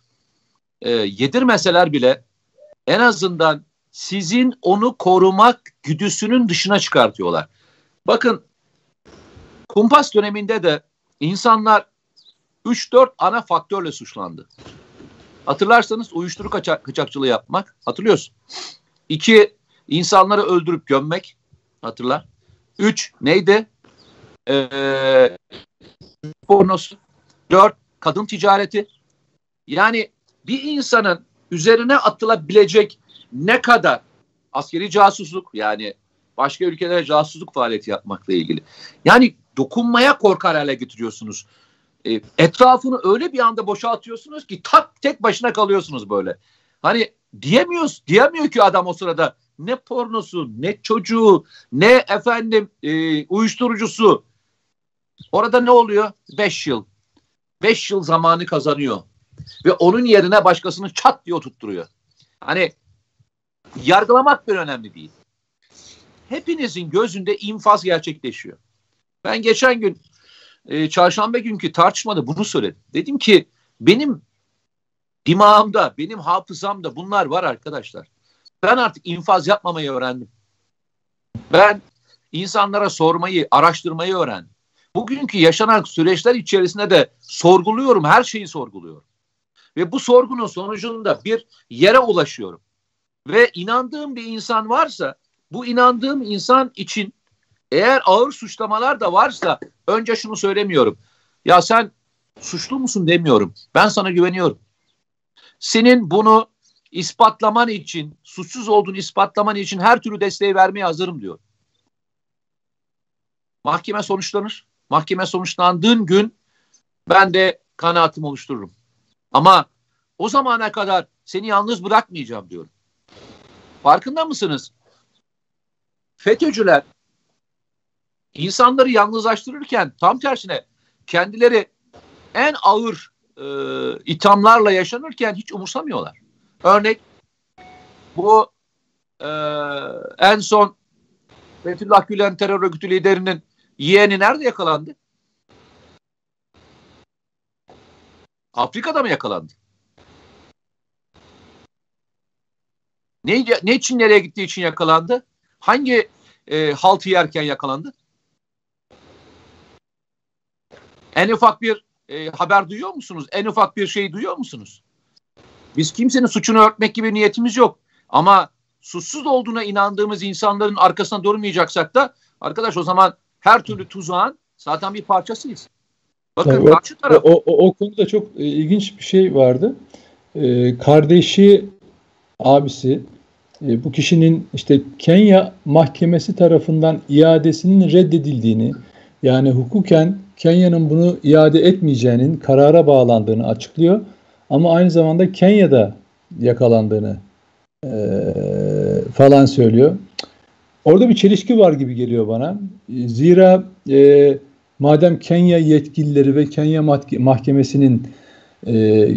E, yedirmeseler bile en azından sizin onu korumak güdüsünün dışına çıkartıyorlar. Bakın kumpas döneminde de insanlar 3-4 ana faktörle suçlandı. Hatırlarsanız uyuşturucu kaçak, kaçakçılığı yapmak. Hatırlıyorsun. İki, insanları öldürüp gömmek. Hatırla. Üç, neydi? Ee, pornosu. Dört, kadın ticareti. Yani bir insanın üzerine atılabilecek ne kadar askeri casusluk yani başka ülkelere casusluk faaliyeti yapmakla ilgili. Yani dokunmaya korkar hale getiriyorsunuz. E, etrafını öyle bir anda boşaltıyorsunuz ki tak tek başına kalıyorsunuz böyle. Hani diyemiyoruz, diyemiyor ki adam o sırada ne pornosu, ne çocuğu, ne efendim e, uyuşturucusu. Orada ne oluyor? Beş yıl. Beş yıl zamanı kazanıyor. Ve onun yerine başkasını çat diye tutturuyor. Hani yargılamak bir önemli değil. Hepinizin gözünde infaz gerçekleşiyor. Ben geçen gün e, çarşamba günkü tartışmada bunu söyledim. Dedim ki benim dimağımda, benim hafızamda bunlar var arkadaşlar. Ben artık infaz yapmamayı öğrendim. Ben insanlara sormayı, araştırmayı öğrendim. Bugünkü yaşanan süreçler içerisinde de sorguluyorum, her şeyi sorguluyorum. Ve bu sorgunun sonucunda bir yere ulaşıyorum ve inandığım bir insan varsa bu inandığım insan için Eğer ağır suçlamalar da varsa önce şunu söylemiyorum. Ya sen suçlu musun demiyorum. Ben sana güveniyorum. Senin bunu ispatlaman için, suçsuz olduğunu ispatlaman için her türlü desteği vermeye hazırım diyor. Mahkeme sonuçlanır. Mahkeme sonuçlandığın gün ben de kanaatimi oluştururum. Ama o zamana kadar seni yalnız bırakmayacağım diyorum. Farkında mısınız? FETÖ'cüler insanları yalnızlaştırırken tam tersine kendileri en ağır e, ithamlarla yaşanırken hiç umursamıyorlar. Örnek bu e, en son Fethullah Gülen terör örgütü liderinin yeğeni nerede yakalandı? Afrika'da mı yakalandı? Ne, ne için nereye gittiği için yakalandı? Hangi e, haltı yerken yakalandı? En ufak bir e, haber duyuyor musunuz? En ufak bir şey duyuyor musunuz? Biz kimsenin suçunu örtmek gibi niyetimiz yok. Ama suçsuz olduğuna inandığımız insanların arkasına durmayacaksak da arkadaş o zaman her türlü tuzağın zaten bir parçasıyız. Bakın evet, karşı taraf... O, o, o konuda çok e, ilginç bir şey vardı. Ee, kardeşi, abisi e, bu kişinin işte Kenya mahkemesi tarafından iadesinin reddedildiğini yani hukuken Kenya'nın bunu iade etmeyeceğinin karara bağlandığını açıklıyor. Ama aynı zamanda Kenya'da yakalandığını e, falan söylüyor. Orada bir çelişki var gibi geliyor bana. Zira e, madem Kenya yetkilileri ve Kenya mahkemesinin e,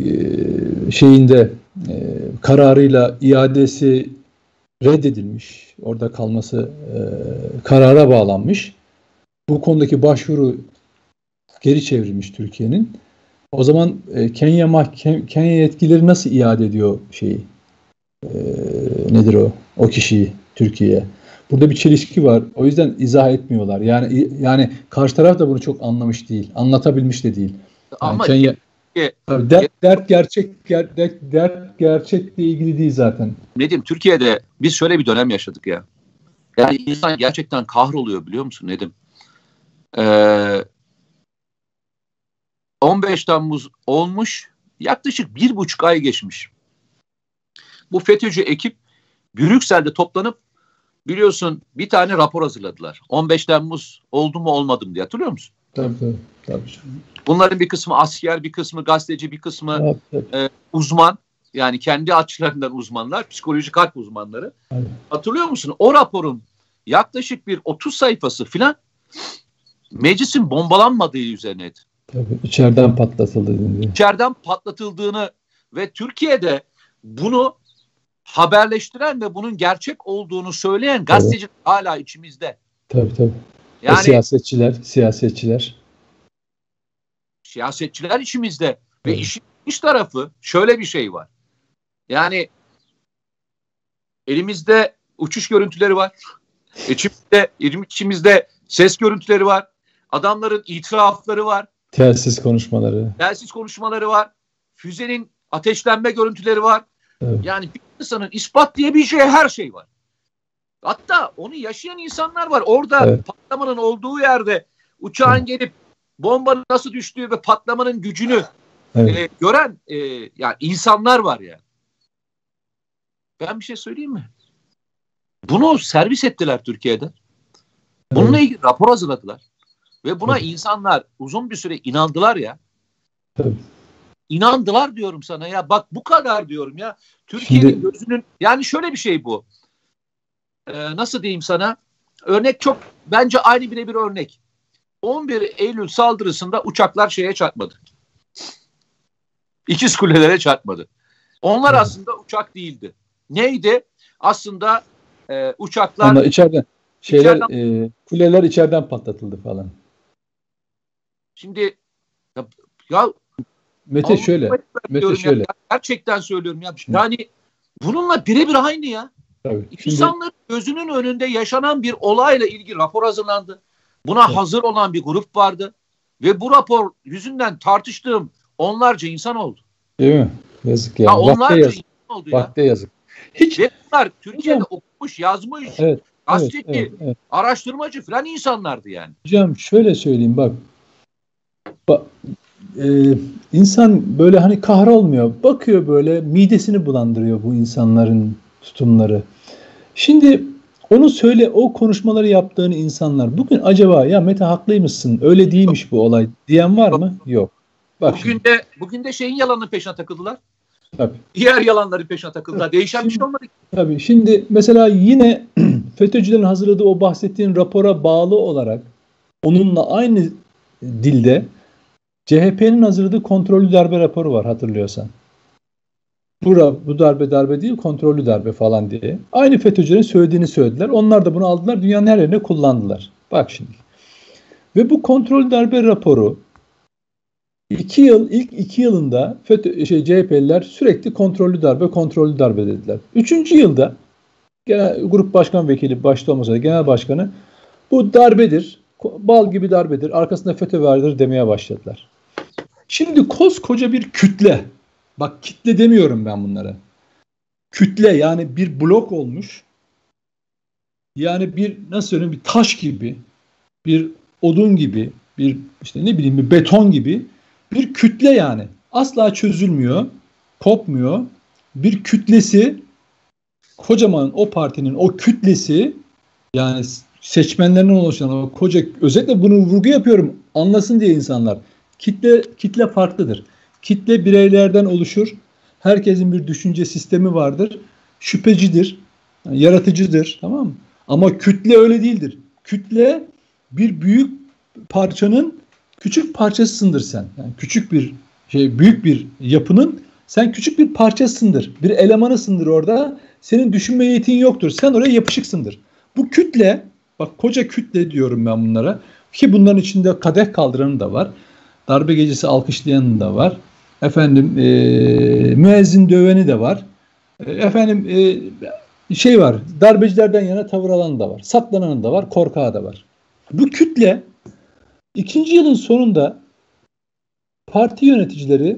şeyinde e, kararıyla iadesi reddedilmiş, orada kalması e, karara bağlanmış. Bu konudaki başvuru geri çevrilmiş Türkiye'nin. O zaman e, Kenya mahkem Kenya yetkileri nasıl iade ediyor şeyi? E, nedir o? O kişiyi Türkiye'ye. Burada bir çelişki var. O yüzden izah etmiyorlar. Yani yani karşı taraf da bunu çok anlamış değil. Anlatabilmiş de değil. Yani Ama Kenya Tabii dert, dert gerçek dert, dert gerçekle ilgili değil zaten. Nedim Türkiye'de biz şöyle bir dönem yaşadık ya. Yani insan gerçekten kahroluyor biliyor musun Nedim? Ee, 15 Temmuz olmuş yaklaşık bir buçuk ay geçmiş. Bu FETÖ'cü ekip Brüksel'de toplanıp biliyorsun bir tane rapor hazırladılar. 15 Temmuz oldu mu olmadı mı diye hatırlıyor musun? Tabii tabii. tabii. Bunların bir kısmı asker, bir kısmı gazeteci, bir kısmı e, uzman. Yani kendi açılarından uzmanlar, psikolojik harp uzmanları. Evet. Hatırlıyor musun? O raporun yaklaşık bir 30 sayfası filan meclisin bombalanmadığı üzerineydi. Tabii içeriden patlatıldığını. İçeriden patlatıldığını ve Türkiye'de bunu haberleştiren ve bunun gerçek olduğunu söyleyen gazeteci evet. hala içimizde. Tabii tabii. Yani, o siyasetçiler, siyasetçiler. Siyasetçiler içimizde evet. ve işin iş tarafı şöyle bir şey var. Yani elimizde uçuş görüntüleri var. İçimizde, içimizde ses görüntüleri var. Adamların itirafları var. Telsiz konuşmaları. Telsiz konuşmaları var. Füzenin ateşlenme görüntüleri var. Evet. Yani bir insanın ispat diye bir şey her şey var. Hatta onu yaşayan insanlar var. Orada evet. patlamanın olduğu yerde uçağın gelip bomba nasıl düştüğü ve patlamanın gücünü evet. e, gören e, yani insanlar var yani. Ben bir şey söyleyeyim mi? Bunu servis ettiler Türkiye'de. Bununla evet. ilgili rapor hazırladılar. Ve buna evet. insanlar uzun bir süre inandılar ya. Evet. İnandılar diyorum sana ya. Bak bu kadar diyorum ya. Türkiye'nin Şimdi... gözünün yani şöyle bir şey bu. Ee, nasıl diyeyim sana? Örnek çok bence aynı birebir örnek. 11 Eylül saldırısında uçaklar şeye çarpmadı. İkiz kulelere çarpmadı. Onlar evet. aslında uçak değildi. Neydi? Aslında e, uçaklar Onlar içeriden şeyler içeriden, e, kuleler içeriden patlatıldı falan. Şimdi ya, ya Mete şöyle. Mete şöyle. Ya, gerçekten söylüyorum ya. Şimdi. Yani bununla birebir aynı ya. Tabii. İnsanların gözünün önünde yaşanan bir olayla ilgili rapor hazırlandı. Buna evet. hazır olan bir grup vardı. Ve bu rapor yüzünden tartıştığım onlarca insan oldu. Değil mi? Yazık ya. ya onlarca yazık. insan oldu ya. Vakte yazık. Hiç. Ve bunlar Türkiye'de Hocam. okumuş, yazmış, evet. gazeteci, evet, evet, evet. araştırmacı falan insanlardı yani. Hocam şöyle söyleyeyim bak. bak e, insan böyle hani kahrolmuyor. Bakıyor böyle midesini bulandırıyor bu insanların tutumları. Şimdi onu söyle, o konuşmaları yaptığını insanlar bugün acaba ya Mete haklıymışsın, öyle değilmiş bu olay diyen var mı? Yok. Bak bugün şimdi. de bugün de şeyin yalanının peşine takıldılar. Tabii. Diğer yalanların peşine takıldılar. Değişen şimdi, bir şey olmadı. Tabii. Şimdi mesela yine FETÖ'cülerin hazırladığı o bahsettiğin rapora bağlı olarak onunla aynı dilde CHP'nin hazırladığı kontrollü darbe raporu var hatırlıyorsan. Bu, bu darbe darbe değil kontrollü darbe falan diye. Aynı FETÖ'cülerin söylediğini söylediler. Onlar da bunu aldılar dünyanın her yerine kullandılar. Bak şimdi. Ve bu kontrollü darbe raporu iki yıl ilk iki yılında FETÖ, şey, CHP'liler sürekli kontrollü darbe kontrollü darbe dediler. Üçüncü yılda genel grup başkan vekili başta olmasa da genel başkanı bu darbedir. Bal gibi darbedir. Arkasında FETÖ vardır demeye başladılar. Şimdi koskoca bir kütle Bak kitle demiyorum ben bunlara. Kütle yani bir blok olmuş. Yani bir nasıl söyleyeyim bir taş gibi, bir odun gibi, bir işte ne bileyim bir beton gibi bir kütle yani. Asla çözülmüyor, kopmuyor. Bir kütlesi kocaman o partinin o kütlesi yani seçmenlerden oluşan o koca özellikle bunu vurgu yapıyorum anlasın diye insanlar. Kitle kitle farklıdır. Kitle bireylerden oluşur. Herkesin bir düşünce sistemi vardır. Şüphecidir, yani yaratıcıdır, tamam mı? Ama kütle öyle değildir. Kütle bir büyük parçanın küçük parçasısındır sen. Yani küçük bir şey, büyük bir yapının sen küçük bir parçasındır. Bir elemanısındır orada. Senin düşünme yetin yoktur. Sen oraya yapışıksındır. Bu kütle, bak koca kütle diyorum ben bunlara. Ki bunların içinde kadeh kaldıranı da var. Darbe gecesi alkışlayanı da var. Efendim e, müezzin döveni de var. E, efendim e, şey var. Darbecilerden yana tavır alanı da var. Saklananı da var. Korkağı da var. Bu kütle ikinci yılın sonunda parti yöneticileri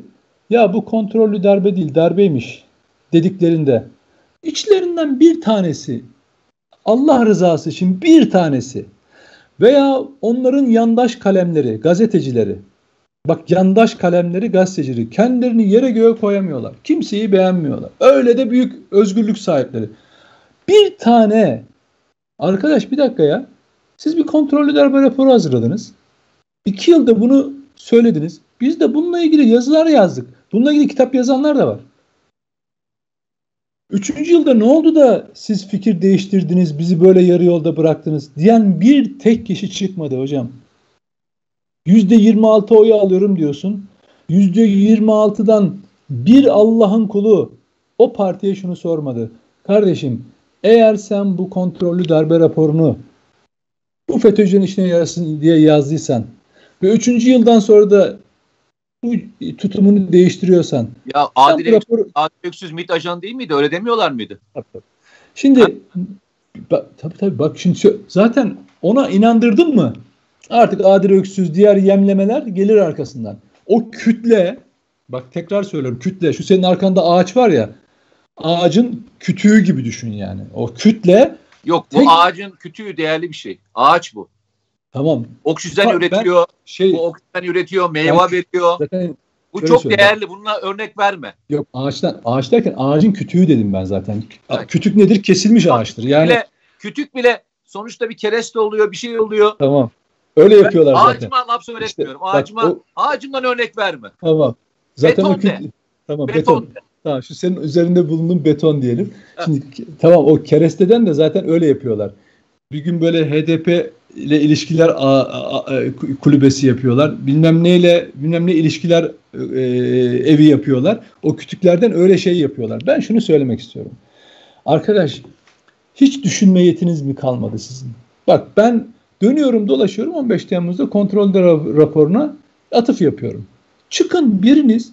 ya bu kontrollü darbe değil darbeymiş dediklerinde içlerinden bir tanesi Allah rızası için bir tanesi veya onların yandaş kalemleri, gazetecileri Bak yandaş kalemleri gazetecileri kendilerini yere göğe koyamıyorlar. Kimseyi beğenmiyorlar. Öyle de büyük özgürlük sahipleri. Bir tane arkadaş bir dakika ya siz bir kontrollü darbe raporu hazırladınız. İki yılda bunu söylediniz. Biz de bununla ilgili yazılar yazdık. Bununla ilgili kitap yazanlar da var. Üçüncü yılda ne oldu da siz fikir değiştirdiniz, bizi böyle yarı yolda bıraktınız diyen bir tek kişi çıkmadı hocam. Yüzde 26 oyu alıyorum diyorsun. Yüzde 26'dan bir Allah'ın kulu o partiye şunu sormadı. Kardeşim eğer sen bu kontrollü darbe raporunu bu FETÖ'cünün işine yarasın diye yazdıysan ve üçüncü yıldan sonra da bu tutumunu değiştiriyorsan. Ya Adil, raporu... Adil Öksüz MİT ajan değil miydi? Öyle demiyorlar mıydı? Tabii. Şimdi ha? tabii tabii bak şimdi zaten ona inandırdın mı? Artık adil öksüz diğer yemlemeler gelir arkasından. O kütle bak tekrar söylüyorum kütle şu senin arkanda ağaç var ya ağacın kütüğü gibi düşün yani. O kütle Yok bu tek... ağacın kütüğü değerli bir şey. Ağaç bu. Tamam. Oksijen Bak, üretiyor. Şey, bu oksijen üretiyor, meyve ben, veriyor. Zaten bu çok söyleyeyim. değerli. Bununla örnek verme. Yok ağaçtan ağaç derken ağacın kütüğü dedim ben zaten. Evet. Kütük nedir? Kesilmiş ağaçtır. Yani bile, kütük bile sonuçta bir kereste oluyor, bir şey oluyor. Tamam. Öyle yapıyorlar ben zaten. Ağacıma laf söyletmiyorum. İşte, ağacıma, o, ağacımdan örnek verme. Tamam. Zaten beton o de. Tamam beton. beton. De. Tamam şu senin üzerinde bulunduğun beton diyelim. Şimdi tamam o keresteden de zaten öyle yapıyorlar. Bir gün böyle HDP ile ilişkiler a, a, a, kulübesi yapıyorlar. Bilmem neyle bilmem ne ilişkiler e, evi yapıyorlar. O kütüklerden öyle şey yapıyorlar. Ben şunu söylemek istiyorum. Arkadaş hiç düşünme yetiniz mi kalmadı sizin? Bak ben Dönüyorum dolaşıyorum 15 Temmuz'da kontrol raporuna atıf yapıyorum. Çıkın biriniz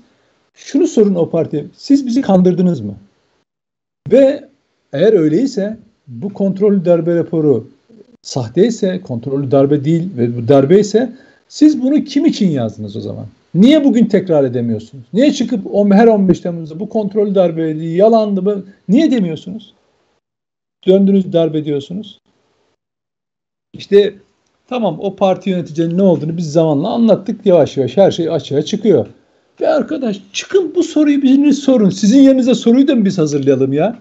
şunu sorun o partiye. Siz bizi kandırdınız mı? Ve eğer öyleyse bu kontrollü darbe raporu sahteyse, kontrollü darbe değil ve bu darbe ise siz bunu kim için yazdınız o zaman? Niye bugün tekrar edemiyorsunuz? Niye çıkıp her 15 Temmuz'da bu kontrollü darbeydi, yalandı mı? Niye demiyorsunuz? Döndünüz darbe diyorsunuz. İşte tamam o parti yöneticilerinin ne olduğunu biz zamanla anlattık. Yavaş yavaş her şey açığa çıkıyor. Ve arkadaş çıkın bu soruyu biriniz sorun. Sizin yerinize soruyu da mı biz hazırlayalım ya?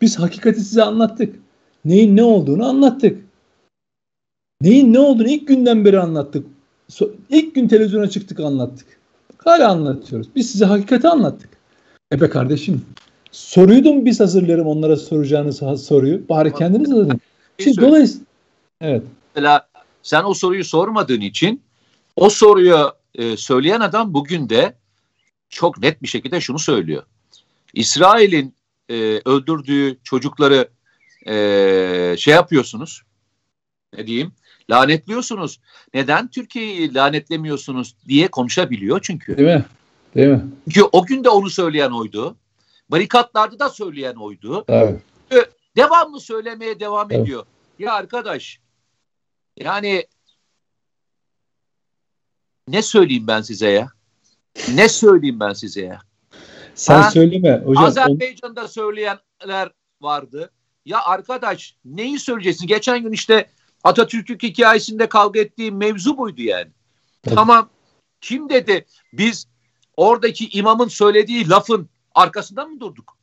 Biz hakikati size anlattık. Neyin ne olduğunu anlattık. Neyin ne olduğunu ilk günden beri anlattık. İlk gün televizyona çıktık anlattık. Hala anlatıyoruz. Biz size hakikati anlattık. E be kardeşim soruyu da mı biz hazırlarım onlara soracağınız soruyu? Bari kendiniz hazırlayın. Şimdi dolayısıyla evet. Mesela sen o soruyu sormadığın için o soruyu e, söyleyen adam bugün de çok net bir şekilde şunu söylüyor. İsrail'in e, öldürdüğü çocukları e, şey yapıyorsunuz. Ne diyeyim? Lanetliyorsunuz. Neden Türkiye'yi lanetlemiyorsunuz diye konuşabiliyor çünkü. Değil mi? Değil mi? Çünkü o gün de onu söyleyen oydu. Barikatlarda da söyleyen oydu. Evet. Devamlı söylemeye devam evet. ediyor. Ya arkadaş yani ne söyleyeyim ben size ya? Ne söyleyeyim ben size ya? Sen ha? söyleme hocam. Azerbaycan'da on... söyleyenler vardı. Ya arkadaş neyi söyleyeceksin? Geçen gün işte Atatürk'lük hikayesinde kavga ettiğim mevzu buydu yani. Evet. Tamam. Kim dedi biz oradaki imamın söylediği lafın arkasından mı durduk?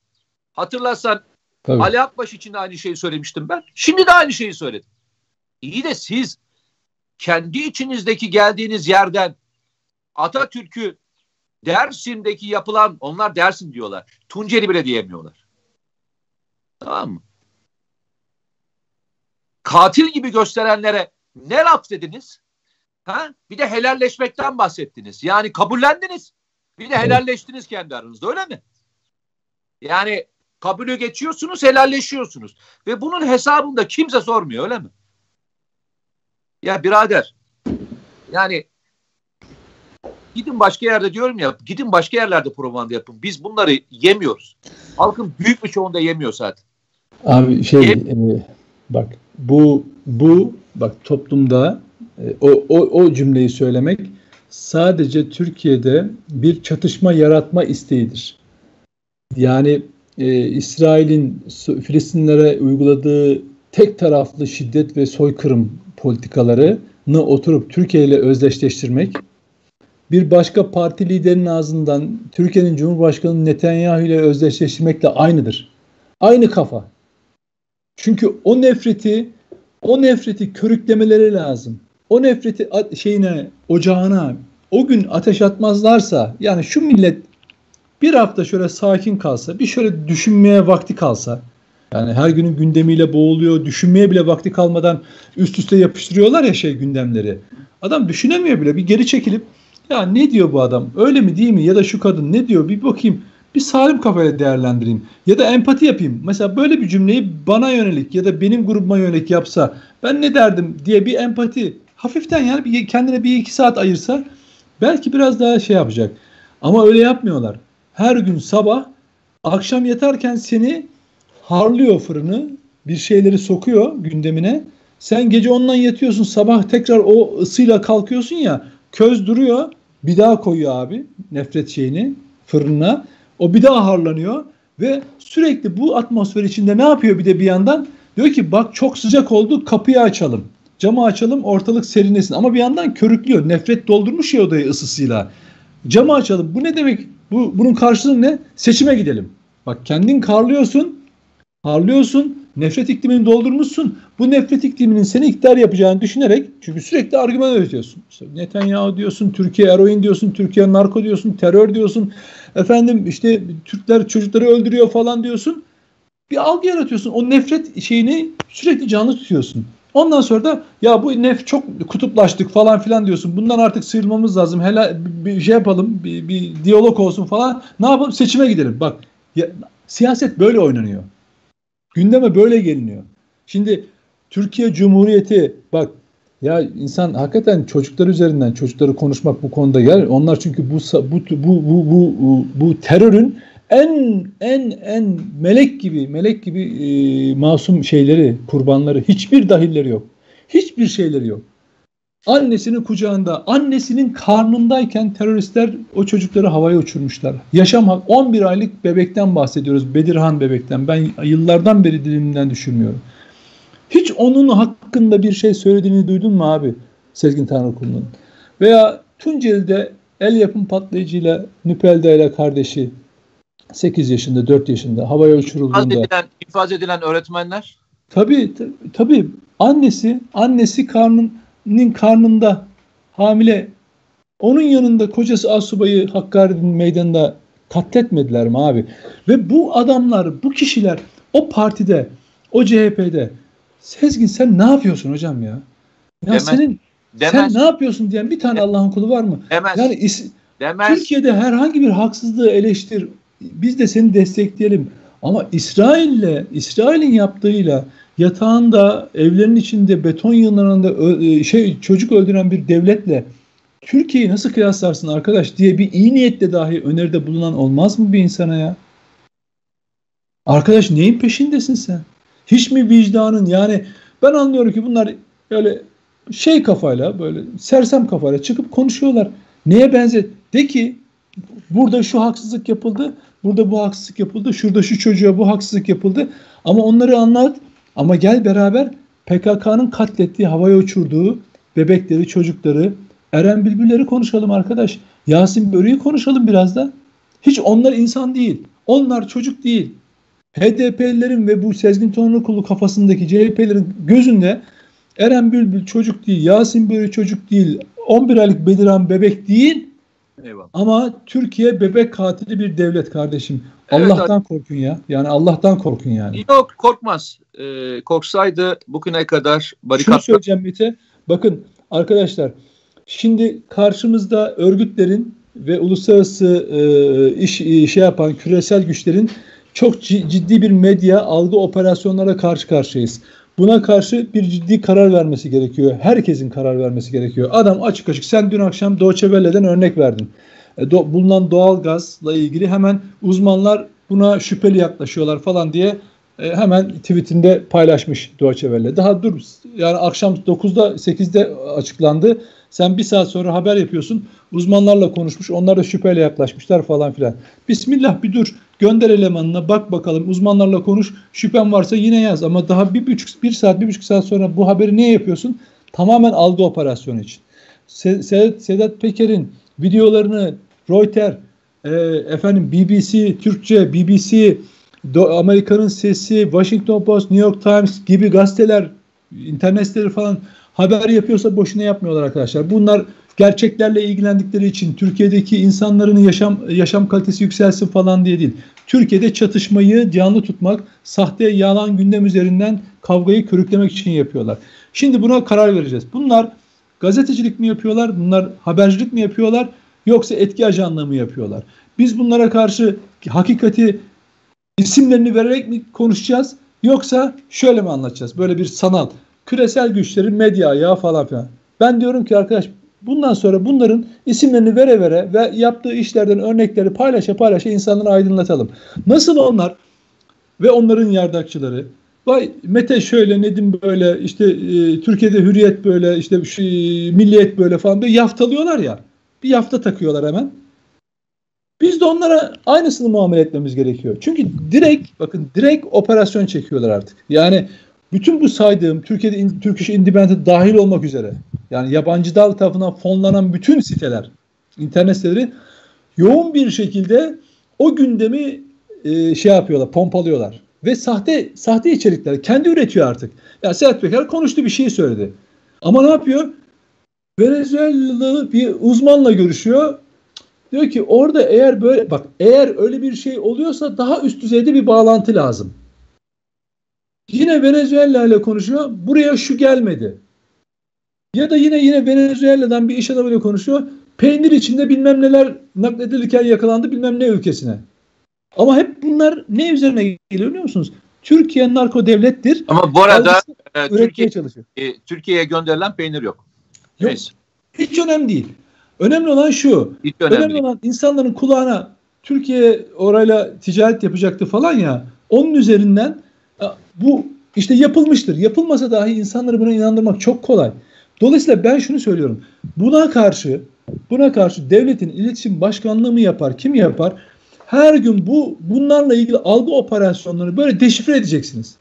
Hatırlarsan Tabii. Ali Akbaş için de aynı şeyi söylemiştim ben. Şimdi de aynı şeyi söyledim. İyi de siz kendi içinizdeki geldiğiniz yerden Atatürk'ü Dersim'deki yapılan onlar Dersim diyorlar. Tunceli bile diyemiyorlar. Tamam mı? Katil gibi gösterenlere ne laf dediniz? Ha? Bir de helalleşmekten bahsettiniz. Yani kabullendiniz. Bir de helalleştiniz kendi aranızda öyle mi? Yani kabulü geçiyorsunuz, helalleşiyorsunuz. Ve bunun hesabında kimse sormuyor öyle mi? Ya birader yani gidin başka yerde diyorum ya gidin başka yerlerde propaganda yapın. Biz bunları yemiyoruz. Halkın büyük bir çoğunda yemiyor zaten. Abi şey Yem- e, bak bu bu bak toplumda e, o, o, o cümleyi söylemek sadece Türkiye'de bir çatışma yaratma isteğidir. Yani e, İsrail'in Filistinlere uyguladığı tek taraflı şiddet ve soykırım politikalarını oturup Türkiye ile özdeşleştirmek, bir başka parti liderinin ağzından Türkiye'nin Cumhurbaşkanı Netanyahu ile özdeşleştirmekle aynıdır. Aynı kafa. Çünkü o nefreti o nefreti körüklemeleri lazım. O nefreti şeyine, ocağına o gün ateş atmazlarsa yani şu millet bir hafta şöyle sakin kalsa, bir şöyle düşünmeye vakti kalsa, yani her günün gündemiyle boğuluyor, düşünmeye bile vakti kalmadan üst üste yapıştırıyorlar ya şey gündemleri. Adam düşünemiyor bile. Bir geri çekilip ya ne diyor bu adam? Öyle mi değil mi? Ya da şu kadın ne diyor? Bir bakayım. Bir salim kafayla değerlendireyim. Ya da empati yapayım. Mesela böyle bir cümleyi bana yönelik ya da benim grubuma yönelik yapsa ben ne derdim diye bir empati hafiften yani bir kendine bir iki saat ayırsa belki biraz daha şey yapacak. Ama öyle yapmıyorlar her gün sabah akşam yatarken seni harlıyor fırını bir şeyleri sokuyor gündemine. Sen gece ondan yatıyorsun sabah tekrar o ısıyla kalkıyorsun ya köz duruyor bir daha koyuyor abi nefret şeyini fırına o bir daha harlanıyor ve sürekli bu atmosfer içinde ne yapıyor bir de bir yandan diyor ki bak çok sıcak oldu kapıyı açalım camı açalım ortalık serinlesin ama bir yandan körüklüyor nefret doldurmuş ya odayı ısısıyla camı açalım bu ne demek bu, bunun karşılığı ne? Seçime gidelim. Bak kendin karlıyorsun, harlıyorsun, nefret iklimini doldurmuşsun. Bu nefret ikliminin seni iktidar yapacağını düşünerek çünkü sürekli argüman üretiyorsun. İşte Netanyahu diyorsun, Türkiye eroin diyorsun, Türkiye narko diyorsun, terör diyorsun. Efendim işte Türkler çocukları öldürüyor falan diyorsun. Bir algı yaratıyorsun. O nefret şeyini sürekli canlı tutuyorsun. Ondan sonra da ya bu nef çok kutuplaştık falan filan diyorsun. Bundan artık sıyrılmamız lazım. Hele bir şey yapalım, bir, bir diyalog olsun falan. Ne yapalım? Seçime gidelim. Bak ya, siyaset böyle oynanıyor. Gündeme böyle geliniyor. Şimdi Türkiye Cumhuriyeti bak ya insan hakikaten çocuklar üzerinden çocukları konuşmak bu konuda yer. Onlar çünkü bu bu bu bu bu, bu terörün en en en melek gibi melek gibi e, masum şeyleri kurbanları hiçbir dahilleri yok. Hiçbir şeyleri yok. Annesinin kucağında, annesinin karnındayken teröristler o çocukları havaya uçurmuşlar. Yaşam 11 aylık bebekten bahsediyoruz. Bedirhan bebekten. Ben yıllardan beri dilimden düşürmüyorum. Hiç onun hakkında bir şey söylediğini duydun mu abi Sezgin Tanrıkulu'nun? Veya Tunceli'de el yapım patlayıcıyla Nüpelda ile kardeşi 8 yaşında 4 yaşında havaya uçurulduğunda. İfaz edilen, ifaz edilen öğretmenler? Tabii tabii annesi annesi karnının karnında hamile onun yanında kocası Asubay'ı Hakkari'nin meydanında katletmediler mi abi? Ve bu adamlar, bu kişiler o partide, o CHP'de Sezgin sen ne yapıyorsun hocam ya? Ya Demez. senin Demez. sen ne yapıyorsun diyen bir tane Allah'ın kulu var mı? Demez. Yani is, Demez. Türkiye'de herhangi bir haksızlığı eleştir. Biz de seni destekleyelim. Ama İsrail'le, İsrail'in yaptığıyla yatağında, evlerin içinde beton yığınlarında e, şey çocuk öldüren bir devletle Türkiye'yi nasıl kıyaslarsın arkadaş diye bir iyi niyetle dahi öneride bulunan olmaz mı bir insana ya? Arkadaş neyin peşindesin sen? Hiç mi vicdanın yani ben anlıyorum ki bunlar öyle şey kafayla böyle sersem kafayla çıkıp konuşuyorlar. Neye benzer? De ki burada şu haksızlık yapıldı, burada bu haksızlık yapıldı, şurada şu çocuğa bu haksızlık yapıldı. Ama onları anlat ama gel beraber PKK'nın katlettiği, havaya uçurduğu bebekleri, çocukları, Eren Bülbülleri konuşalım arkadaş. Yasin Börü'yü konuşalım biraz da. Hiç onlar insan değil. Onlar çocuk değil. HDP'lilerin ve bu Sezgin Tonlukulu kafasındaki CHP'lerin gözünde Eren Bülbül çocuk değil, Yasin Börü çocuk değil, 11 aylık Bediran bebek değil. Eyvallah. Ama Türkiye bebek katili bir devlet kardeşim. Evet, Allah'tan abi. korkun ya. Yani Allah'tan korkun yani. Yok korkmaz. Ee, korksaydı bugüne kadar barikat... Şunu söyleyeceğim Mete. Bakın arkadaşlar Şimdi karşımızda örgütlerin ve uluslararası e, iş e, şey yapan küresel güçlerin çok ciddi bir medya algı operasyonlara karşı karşıyayız. Buna karşı bir ciddi karar vermesi gerekiyor. Herkesin karar vermesi gerekiyor. Adam açık açık sen dün akşam Deutsche Welle'den örnek verdin. E, do, bulunan doğal gazla ilgili hemen uzmanlar buna şüpheli yaklaşıyorlar falan diye e, hemen tweetinde paylaşmış Deutsche Welle. Daha dur yani akşam 9'da 8'de açıklandı. Sen bir saat sonra haber yapıyorsun. Uzmanlarla konuşmuş. Onlar da şüpheyle yaklaşmışlar falan filan. Bismillah bir dur. Gönder elemanına bak bakalım. Uzmanlarla konuş. Şüphen varsa yine yaz. Ama daha bir buçuk, bir saat, bir buçuk saat sonra bu haberi niye yapıyorsun? Tamamen algı operasyonu için. Sedat, Sedat Peker'in videolarını Reuters, e, efendim BBC, Türkçe, BBC, Amerika'nın Sesi, Washington Post, New York Times gibi gazeteler, internet siteleri falan haber yapıyorsa boşuna yapmıyorlar arkadaşlar. Bunlar gerçeklerle ilgilendikleri için Türkiye'deki insanların yaşam yaşam kalitesi yükselsin falan diye değil. Türkiye'de çatışmayı canlı tutmak, sahte yalan gündem üzerinden kavgayı körüklemek için yapıyorlar. Şimdi buna karar vereceğiz. Bunlar gazetecilik mi yapıyorlar? Bunlar habercilik mi yapıyorlar? Yoksa etki ajanlığı mı yapıyorlar? Biz bunlara karşı hakikati isimlerini vererek mi konuşacağız? Yoksa şöyle mi anlatacağız? Böyle bir sanal küresel güçlerin medya ayağı falan filan. Ben diyorum ki arkadaş bundan sonra bunların isimlerini vere vere ve yaptığı işlerden örnekleri paylaşa paylaşa insanları aydınlatalım. Nasıl onlar ve onların yardakçıları Vay Mete şöyle Nedim böyle işte e, Türkiye'de hürriyet böyle işte şu, milliyet böyle falan bir yaftalıyorlar ya. Bir yafta takıyorlar hemen. Biz de onlara aynısını muamele etmemiz gerekiyor. Çünkü direkt bakın direkt operasyon çekiyorlar artık. Yani bütün bu saydığım Türkiye'de in, Turkish Independent dahil olmak üzere yani yabancı dal tarafından fonlanan bütün siteler, internet siteleri yoğun bir şekilde o gündemi e, şey yapıyorlar, pompalıyorlar. Ve sahte sahte içerikler kendi üretiyor artık. Ya Sedat Peker konuştu bir şey söyledi. Ama ne yapıyor? Venezuelalı bir uzmanla görüşüyor. Diyor ki orada eğer böyle bak eğer öyle bir şey oluyorsa daha üst düzeyde bir bağlantı lazım. Yine Venezuela ile konuşuyor. Buraya şu gelmedi. Ya da yine yine Venezuela'dan bir iş adamıyla konuşuyor. Peynir içinde bilmem neler nakledilirken yakalandı bilmem ne ülkesine. Ama hep bunlar ne üzerine geliyor biliyor musunuz? Türkiye narko devlettir. Ama bu arada e, Türkiye, çalışıyor. E, Türkiye'ye gönderilen peynir yok. Yok. Neyse. Hiç önemli değil. Önemli olan şu. Hiç önemli, önemli olan insanların kulağına Türkiye orayla ticaret yapacaktı falan ya. Onun üzerinden bu işte yapılmıştır. Yapılmasa dahi insanları buna inandırmak çok kolay. Dolayısıyla ben şunu söylüyorum. Buna karşı buna karşı devletin iletişim başkanlığı mı yapar? Kim yapar? Her gün bu bunlarla ilgili algı operasyonlarını böyle deşifre edeceksiniz.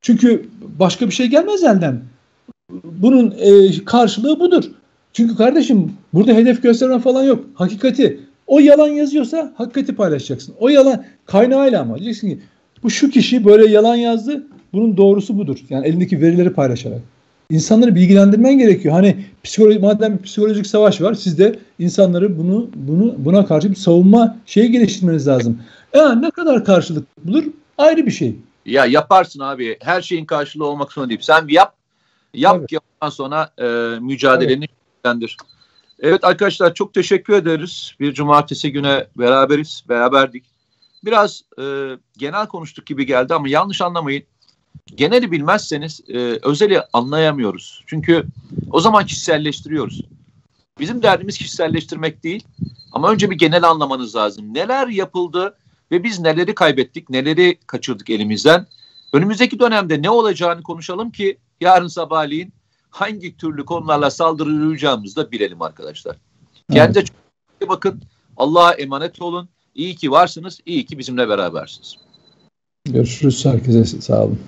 Çünkü başka bir şey gelmez elden. Bunun e, karşılığı budur. Çünkü kardeşim burada hedef gösterme falan yok. Hakikati. O yalan yazıyorsa hakikati paylaşacaksın. O yalan kaynağıyla ama. Diyeceksin ki bu şu kişi böyle yalan yazdı. Bunun doğrusu budur. Yani elindeki verileri paylaşarak. İnsanları bilgilendirmen gerekiyor. Hani psikoloji madem psikolojik savaş var, siz de insanları bunu bunu buna karşı bir savunma şeyi geliştirmeniz lazım. E ne kadar karşılık bulur ayrı bir şey. Ya yaparsın abi. Her şeyin karşılığı olmak zorunda değil. Sen yap. Yap evet. yaptıktan sonra e, mücadeleni evet. Evet arkadaşlar çok teşekkür ederiz. Bir cumartesi güne beraberiz, beraberdik. Biraz e, genel konuştuk gibi geldi ama yanlış anlamayın. Geneli bilmezseniz e, özeli anlayamıyoruz. Çünkü o zaman kişiselleştiriyoruz. Bizim derdimiz kişiselleştirmek değil. Ama önce bir genel anlamanız lazım. Neler yapıldı ve biz neleri kaybettik, neleri kaçırdık elimizden. Önümüzdeki dönemde ne olacağını konuşalım ki yarın sabahleyin hangi türlü konularla saldırılacağımızı da bilelim arkadaşlar. Kendinize çok iyi bakın. Allah'a emanet olun. İyi ki varsınız. İyi ki bizimle berabersiniz. Görüşürüz. Herkese sağ olun.